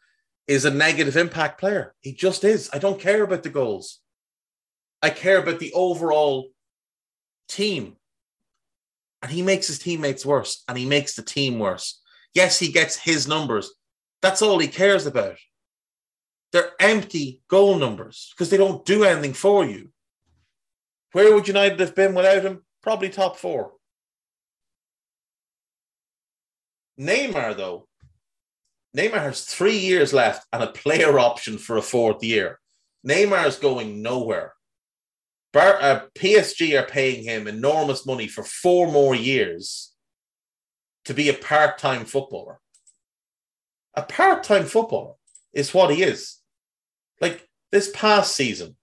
is a negative impact player. He just is. I don't care about the goals. I care about the overall team. And he makes his teammates worse and he makes the team worse. Yes, he gets his numbers. That's all he cares about. They're empty goal numbers because they don't do anything for you. Where would United have been without him? Probably top four. Neymar, though, Neymar has three years left and a player option for a fourth year. Neymar is going nowhere. Bar- uh, PSG are paying him enormous money for four more years to be a part time footballer. A part time footballer is what he is. Like this past season,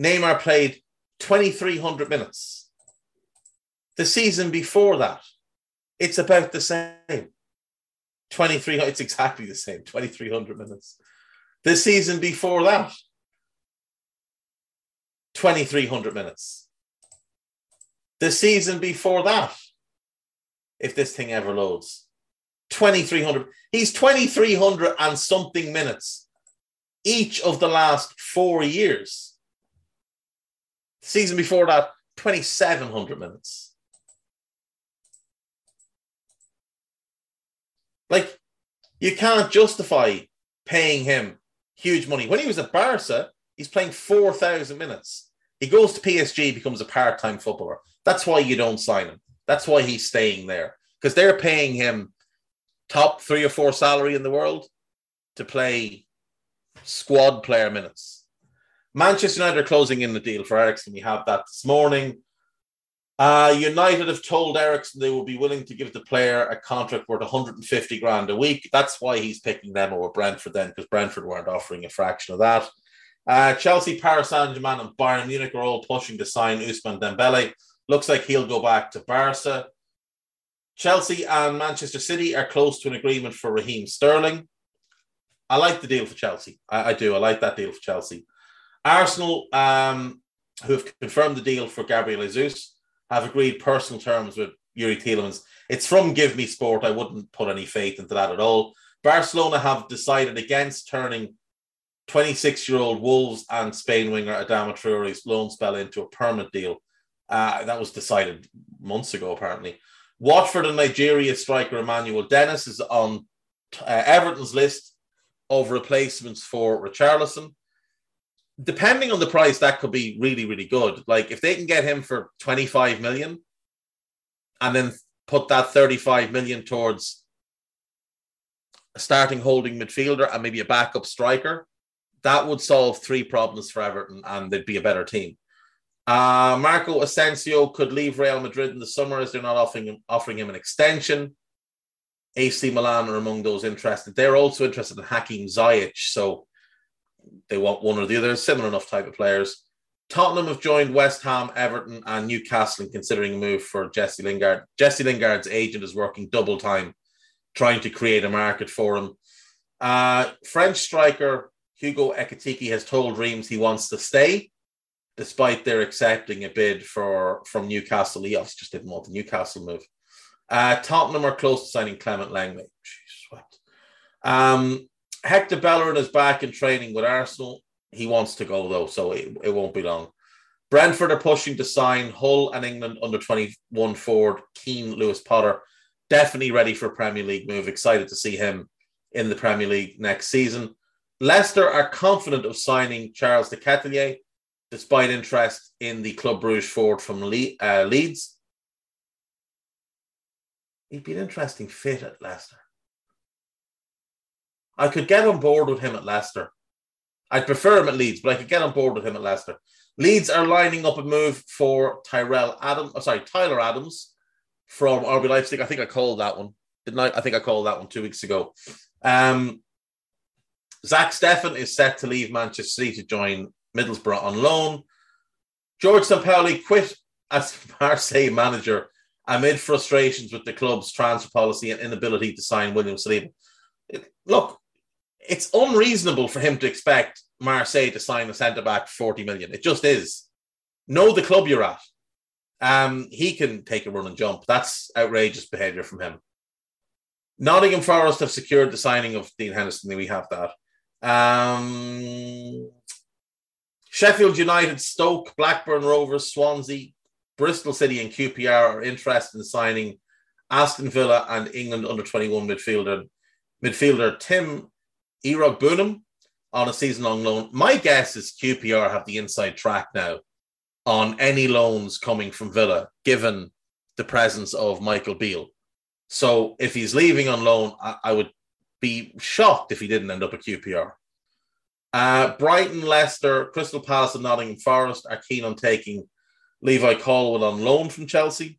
Neymar played 2,300 minutes. The season before that, it's about the same. 2,300, it's exactly the same, 2,300 minutes. The season before that, 2,300 minutes. The season before that, if this thing ever loads, 2,300. He's 2,300 and something minutes each of the last four years. The season before that, 2,700 minutes. Like, you can't justify paying him huge money. When he was at Barca, He's playing 4,000 minutes. He goes to PSG, becomes a part time footballer. That's why you don't sign him. That's why he's staying there because they're paying him top three or four salary in the world to play squad player minutes. Manchester United are closing in the deal for Eriksen. We have that this morning. Uh, United have told Eriksen they will be willing to give the player a contract worth 150 grand a week. That's why he's picking them over Brentford then, because Brentford weren't offering a fraction of that. Uh, Chelsea, Paris Saint Germain, and Bayern Munich are all pushing to sign Ousmane Dembele. Looks like he'll go back to Barca. Chelsea and Manchester City are close to an agreement for Raheem Sterling. I like the deal for Chelsea. I, I do. I like that deal for Chelsea. Arsenal, um, who have confirmed the deal for Gabriel Jesus, have agreed personal terms with Youri Tielemans. It's from Give Me Sport. I wouldn't put any faith into that at all. Barcelona have decided against turning 26 year old Wolves and Spain winger Adama Traore's loan spell into a permanent deal. Uh, that was decided months ago, apparently. Watford and Nigeria striker Emmanuel Dennis is on uh, Everton's list of replacements for Richarlison. Depending on the price, that could be really, really good. Like if they can get him for 25 million and then put that 35 million towards a starting holding midfielder and maybe a backup striker, that would solve three problems for Everton and they'd be a better team. Uh, Marco Asensio could leave Real Madrid in the summer as they're not offering him, offering him an extension. AC Milan are among those interested. They're also interested in Hakim Ziyech, so they want one or the other, similar enough type of players. Tottenham have joined West Ham, Everton, and Newcastle in considering a move for Jesse Lingard. Jesse Lingard's agent is working double time trying to create a market for him. Uh, French striker Hugo Ekitike has told Reims he wants to stay, despite their accepting a bid for from Newcastle. He obviously just didn't want the Newcastle move. Uh, Tottenham are close to signing Clement Langley. Lenglet. Um, Hector Bellerin is back in training with Arsenal. He wants to go though, so it, it won't be long. Brentford are pushing to sign Hull and England under 21 forward Keane Lewis Potter. Definitely ready for a Premier League move. Excited to see him in the Premier League next season. Leicester are confident of signing Charles De Ketelaere despite interest in the Club Bruges forward from Le- uh, Leeds. He'd be an interesting fit at Leicester. I could get on board with him at Leicester. I'd prefer him at Leeds, but I could get on board with him at Leicester. Leeds are lining up a move for Tyrell Adams. Oh, sorry, Tyler Adams from RB Leipzig. I think I called that one. Didn't I? I think I called that one two weeks ago. Um, Zach Steffen is set to leave Manchester City to join Middlesbrough on loan. George Sampaoli quit as Marseille manager amid frustrations with the club's transfer policy and inability to sign William Saliba. Look, it's unreasonable for him to expect Marseille to sign a centre back for 40 million. It just is. Know the club you're at. Um, he can take a run and jump. That's outrageous behaviour from him. Nottingham Forest have secured the signing of Dean Henderson. We have that. Um, Sheffield United, Stoke, Blackburn Rovers, Swansea, Bristol City, and QPR are interested in signing Aston Villa and England under 21 midfielder midfielder Tim Iroegbunam on a season long loan. My guess is QPR have the inside track now on any loans coming from Villa, given the presence of Michael Beale. So if he's leaving on loan, I, I would be shocked if he didn't end up at QPR. Uh, Brighton, Leicester, Crystal Palace, and Nottingham Forest are keen on taking Levi Colwill on loan from Chelsea.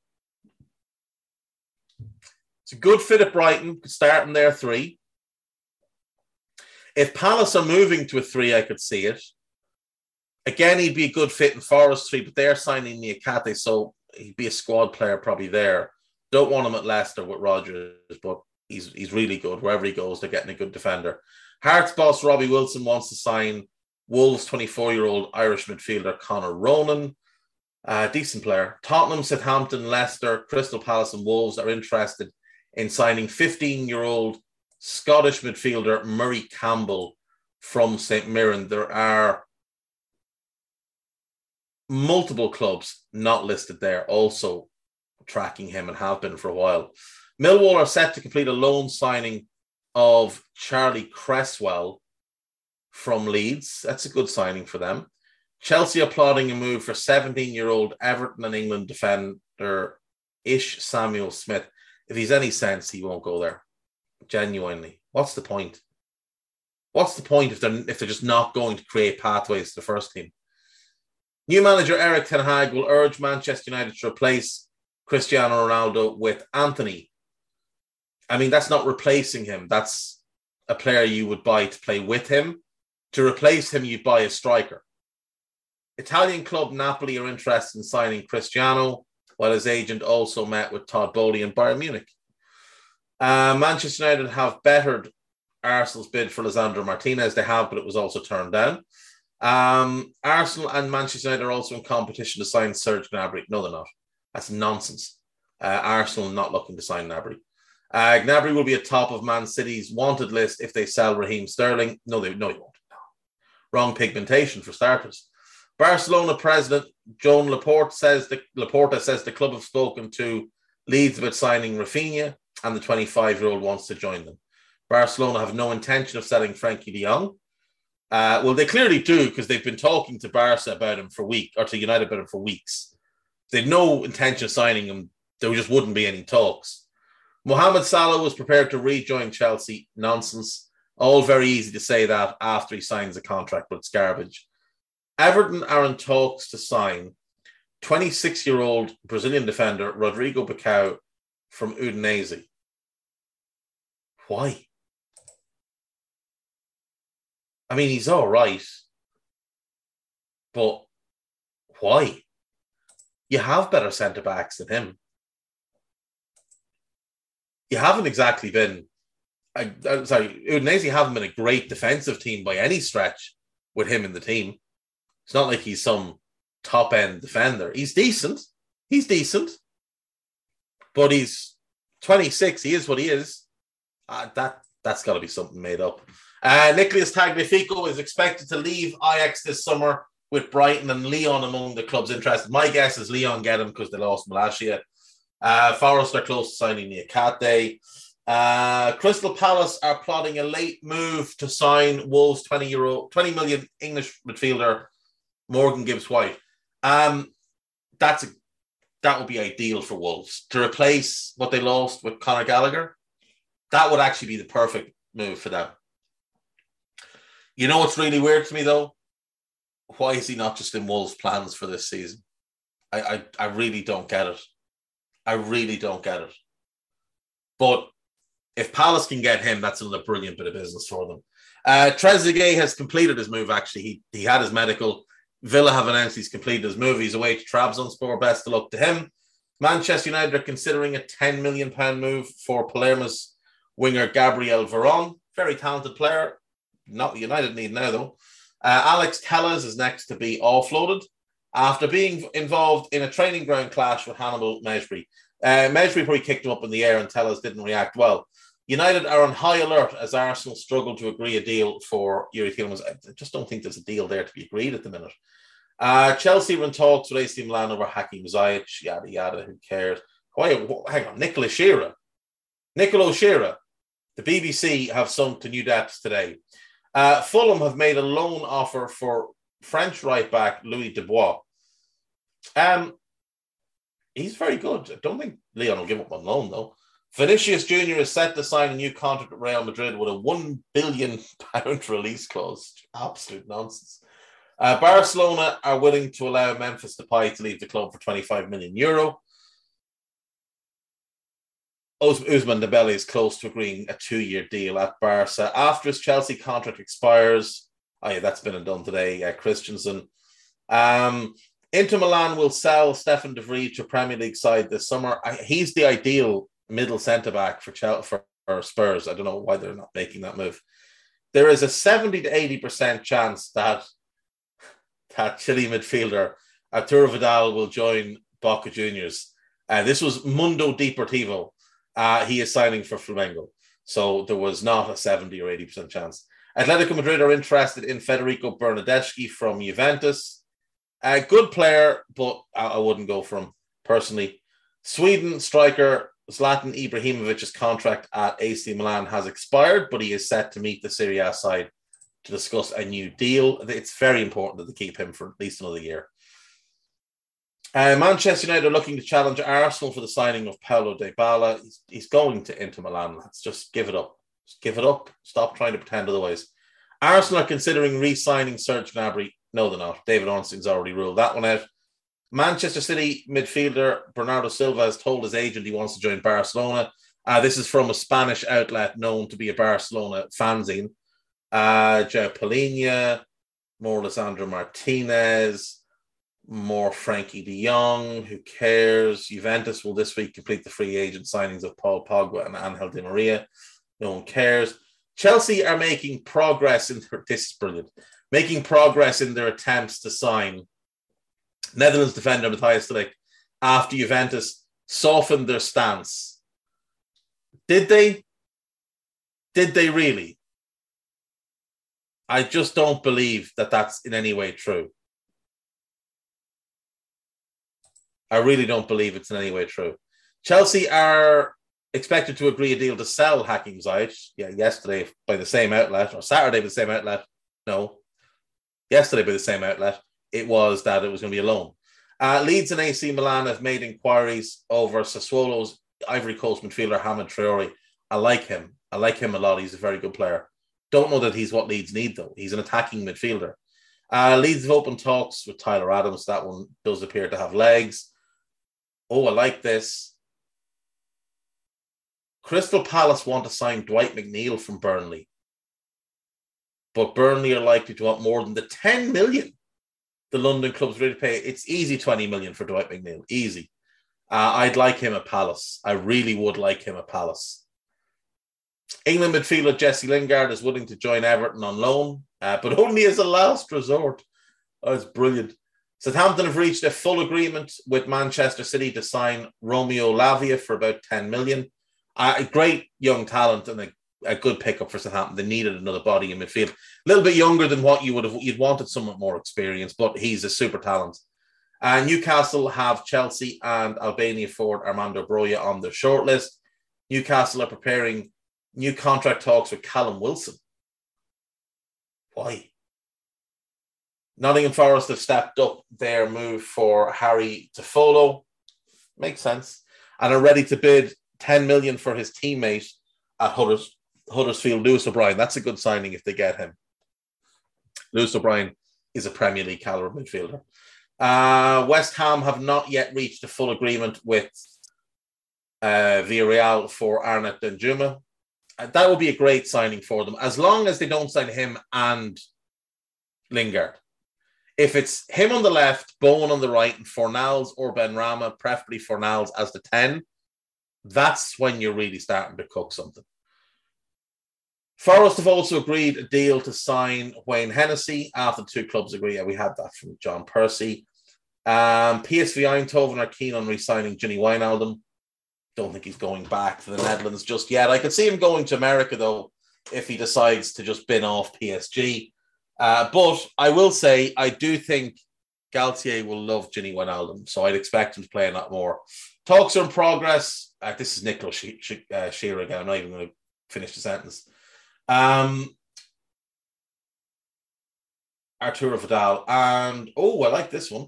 It's a good fit at Brighton, starting there three. If Palace are moving to a three, I could see it. Again, he'd be a good fit in Forest three, but they're signing Niakhaté, so he'd be a squad player probably there. Don't want him at Leicester with Rodgers, but he's he's really good. Wherever he goes, they're getting a good defender. Hearts boss Robbie Neilson wants to sign Wolves 24 year old Irish midfielder Conor Ronan. Uh, decent player. Tottenham, Southampton, Leicester, Crystal Palace, and Wolves are interested in signing 15 year old Scottish midfielder Murray Campbell from St. Mirren. There are multiple clubs not listed there also tracking him and have been for a while. Millwall are set to complete a loan signing of Charlie Cresswell from Leeds. That's a good signing for them. Chelsea are plotting a move for 17 year old Everton and England defender Ishé Samuels-Smith. If he's any sense, he won't go there. Genuinely. What's the point? What's the point if they're if they're just not going to create pathways to the first team? New manager Erik Ten Hag will urge Manchester United to replace Cristiano Ronaldo with Antony. I mean, that's not replacing him. That's a player you would buy to play with him. To replace him, you buy a striker. Italian club Napoli are interested in signing Cristiano, while his agent also met with Todd Boehly and Bayern Munich. Uh, Manchester United have bettered Arsenal's bid for Lisandro Martinez. They have, but it was also turned down. Um, Arsenal and Manchester United are also in competition to sign Serge Gnabry. No, they're not. That's nonsense. Uh, Arsenal not looking to sign Gnabry. Uh, Gnabry will be at top of Man City's wanted list if they sell Raheem Sterling. No, they no, he won't. Wrong pigmentation for starters. Barcelona president Joan Laporte says the Laporta says the club have spoken to Leeds about signing Raphinha, and the 25 year old wants to join them. Barcelona have no intention of selling Frenkie de Jong. Uh, well, they clearly do because they've been talking to Barca about him for weeks, or to United about him for weeks. They've no intention of signing him. There just wouldn't be any talks. Mohamed Salah was prepared to rejoin Chelsea. Nonsense. All very easy to say that after he signs a contract, but it's garbage. Everton are in talks to sign 26 year old Brazilian defender Rodrigo Becão from Udinese. Why? I mean, he's all right, but why? You have better centre backs than him you haven't exactly been. I, am uh, sorry, Udinese haven't been a great defensive team by any stretch with him in the team. It's not like he's some top end defender. He's decent. He's decent, but he's 26. He is what he is. Uh, that that's got to be something made up. Uh, Nicolas Tagliafico is expected to leave Ajax this summer with Brighton and Lyon among the clubs interested. My guess is Lyon get him because they lost Malacia. Uh, Forest are close to signing Niakhaté. Uh, Crystal Palace are plotting a late move to sign Wolves 20 euro, 20 million English midfielder Morgan Gibbs White. Um, that's a that would be ideal for Wolves to replace what they lost with Conor Gallagher. That would actually be the perfect move for them. You know what's really weird to me though? Why is he not just in Wolves' plans for this season? I, I, I really don't get it. I really don't get it. But if Palace can get him, that's another brilliant bit of business for them. Uh, Trezeguet has completed his move, actually. He, he had his medical. Villa have announced he's completed his move. He's away to Trabzonspor. Best of luck to him. Manchester United are considering a £10 million move for Palermo's winger Gabriel Veron. Very talented player. Not United need now, though. Uh, Alex Telles is next to be offloaded after being involved in a training ground clash with Hannibal Mejbri. Uh, probably kicked him up in the air and Telles didn't react well. United are on high alert as Arsenal struggle to agree a deal for Youri Tielemans. I just don't think there's a deal there to be agreed at the minute. Uh, Chelsea run talks with AC Milan over Hakim Ziyech, yada yada. Who cares? Why? Hang on, Nicolò Schira, Nicolò Schira. The BBC have sunk to new depths today. Uh, Fulham have made a loan offer for French right back Léo Dubois. Um, he's very good. I don't think Lyon will give up on loan though. Vinicius Jr. is set to sign a new contract at Real Madrid with a one billion pound release clause. Absolute nonsense. Uh, Barcelona are willing to allow Memphis Depay to leave the club for 25 million euro. Ousmane Dembele is close to agreeing a two-year deal at Barca after his Chelsea contract expires. Oh yeah, that's been done today. Uh, Christensen. Um, Inter Milan will sell Stefan de Vrij to Premier League side this summer. I, he's the ideal middle centre back for, Chelsea, for, for Spurs. I don't know why they're not making that move. There is a 70 to 80% chance that that Chile midfielder Arturo Vidal will join Boca Juniors. Uh, this was Mundo Deportivo. Uh, he is signing for Flamengo. So there was not a 70 or 80% chance. Atletico Madrid are interested in Federico Bernardeschi from Juventus. A good player, but I, wouldn't go for him personally. Sweden striker Zlatan Ibrahimovic's contract at AC Milan has expired, but he is set to meet the Serie A side to discuss a new deal. It's very important that they keep him for at least another year. Uh, Manchester United are looking to challenge Arsenal for the signing of Paulo Dybala. He's, he's going to Inter Milan. Let's just give it up. Just give it up. Stop trying to pretend otherwise. Arsenal are considering re-signing Serge Gnabry. No, they're not. David Ornstein's already ruled that one out. Manchester City midfielder Bernardo Silva has told his agent he wants to join Barcelona. Uh, this is from a Spanish outlet known to be a Barcelona fanzine. Uh, João Palhinha, more Lisandro Martinez, more Frenkie de Jong. Who cares? Juventus will this week complete the free agent signings of Paul Pogba and Angel Di Maria. No one cares. Chelsea are making progress in their, this is brilliant, making progress in their attempts to sign Netherlands defender Matthijs de after Juventus softened their stance. Did they? Did they really? I just don't believe that that's in any way true. I really don't believe it's in any way true. Chelsea are expected to agree a deal to sell Hakim Ziyech. Yeah, yesterday by the same outlet, or Saturday by the same outlet. No, yesterday by the same outlet. It was that it was going to be a loan. Uh, Leeds and AC Milan have made inquiries over Sassuolo's Ivory Coast midfielder Hamed Traore. I like him. I like him a lot. He's a very good player. Don't know that he's what Leeds need, though. He's an attacking midfielder. Uh, Leeds have open talks with Tyler Adams. That one does appear to have legs. Oh, I like this. Crystal Palace want to sign Dwight McNeil from Burnley. But Burnley are likely to want more than the 10 million the London club's ready to pay. It's easy 20 million for Dwight McNeil. Easy. Uh, I'd like him at Palace. I really would like him at Palace. England midfielder Jesse Lingard is willing to join Everton on loan, uh, but only as a last resort. Oh, it's brilliant. Southampton have reached a full agreement with Manchester City to sign Romeo Lavia for about 10 million. Uh, a great young talent and a, a, good pickup for Southampton. They needed another body in midfield. A little bit younger than what you would have you'd wanted somewhat more experience, but he's a super talent. Uh, Newcastle have Chelsea and Albania forward Armando Broja on their shortlist. Newcastle are preparing new contract talks with Callum Wilson. Why? Nottingham Forest have stepped up their move for Harry Toffolo. Makes sense. And are ready to bid 10 million for his teammate at Hudders, Huddersfield, Lewis O'Brien. That's a good signing if they get him. Lewis O'Brien is a Premier League caliber midfielder. Uh, West Ham have not yet reached a full agreement with uh, Villarreal for Arnaut Danjuma. Uh, that would be a great signing for them, as long as they don't sign him and Lingard. If it's him on the left, Bowen on the right, and Fornals or Benrahma, preferably Fornals as the 10, that's when you're really starting to cook something. Forest have also agreed a deal to sign Wayne Hennessy after two clubs agree. Yeah, we had that from John Percy. Um, PSV Eindhoven are keen on re signing Gini Wijnaldum. don't think he's going back to the Netherlands just yet. I could see him going to America though if he decides to just bin off PSG. Uh, but I will say I do think Galtier will love Gini Wijnaldum, so I'd expect him to play a lot more. Talks are in progress. Uh, this is Nicolò uh, Schira again. I'm not even going to finish the sentence. Um, Arturo Vidal and oh, I like this one.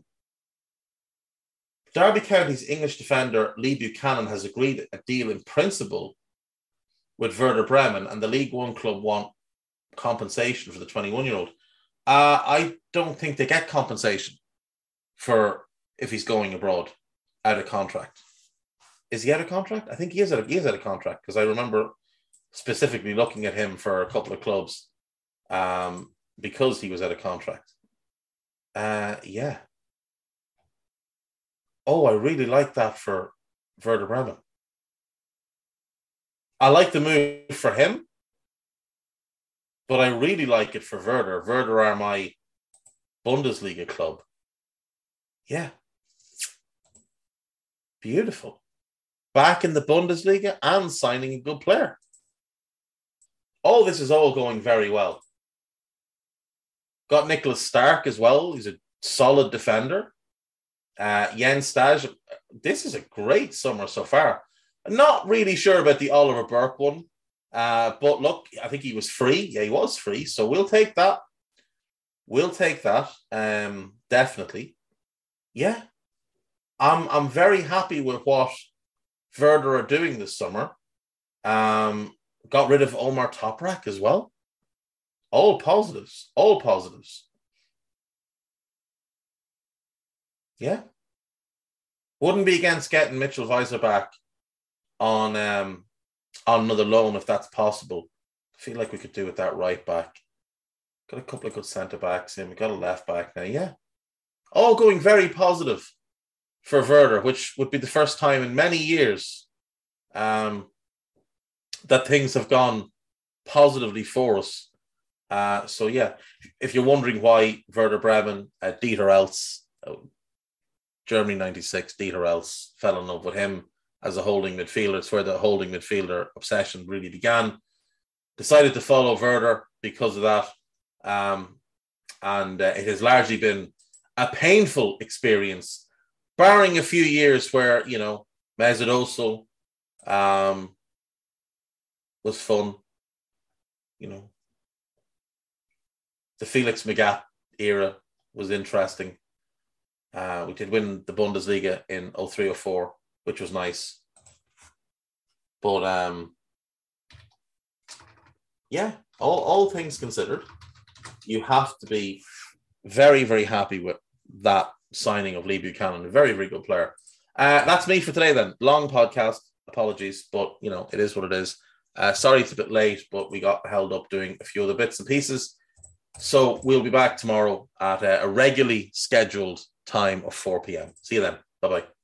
Derby County's English defender Lee Buchanan has agreed a deal in principle with Werder Bremen, and the League One club want compensation for the 21 year old. Uh, I don't think they get compensation for if he's going abroad out of contract. Is he out of contract? I think he is out of, he is out of contract because I remember specifically looking at him for a couple of clubs um, because he was out of contract. Uh, yeah, oh, I really like that for Werder Bremen. I like the move for him, but I really like it for Werder. Werder are my Bundesliga club. Yeah. Beautiful. Back in the Bundesliga and signing a good player. All this is all going very well. Got Niklas Stark as well. He's a solid defender. Uh, Jens Stage, this is a great summer so far. I'm not really sure about the Oliver Burke one, uh, but look, I think he was free. Yeah, he was free, so we'll take that. We'll take that. Um, definitely. Yeah, I'm. I'm very happy with what Werder are doing this summer. Um, got rid of Ömer Toprak as well. All positives. All positives. Yeah. Wouldn't be against getting Mitchell Weiser back on um on another loan if that's possible. I feel like we could do with that right back. Got a couple of good centre backs in. We got a left back now. Yeah. All going very positive for Werder, which would be the first time in many years um, that things have gone positively for us. Uh, so yeah, if you're wondering why Werder Bremen, uh, Dieter Eilts, uh, Germany 96, Dieter Eilts fell in love with him as a holding midfielder. It's where the holding midfielder obsession really began. Decided to follow Werder because of that. Um, and uh, it has largely been a painful experience, barring a few years where, you know, Mesut Ozil um, was fun. You know, the Felix Magath era was interesting. Uh, we did win the Bundesliga in 0304, which was nice. But um, yeah, all, all things considered, you have to be very, very happy with that signing of Lee Buchanan. A very, very good player. Uh, that's me for today then. Long podcast. Apologies, but you know, it is what it is. Uh, sorry it's a bit late, but we got held up doing a few other bits and pieces. So we'll be back tomorrow at a, a regularly scheduled time of 4 p.m. See you then. Bye bye.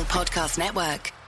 Podcast Network.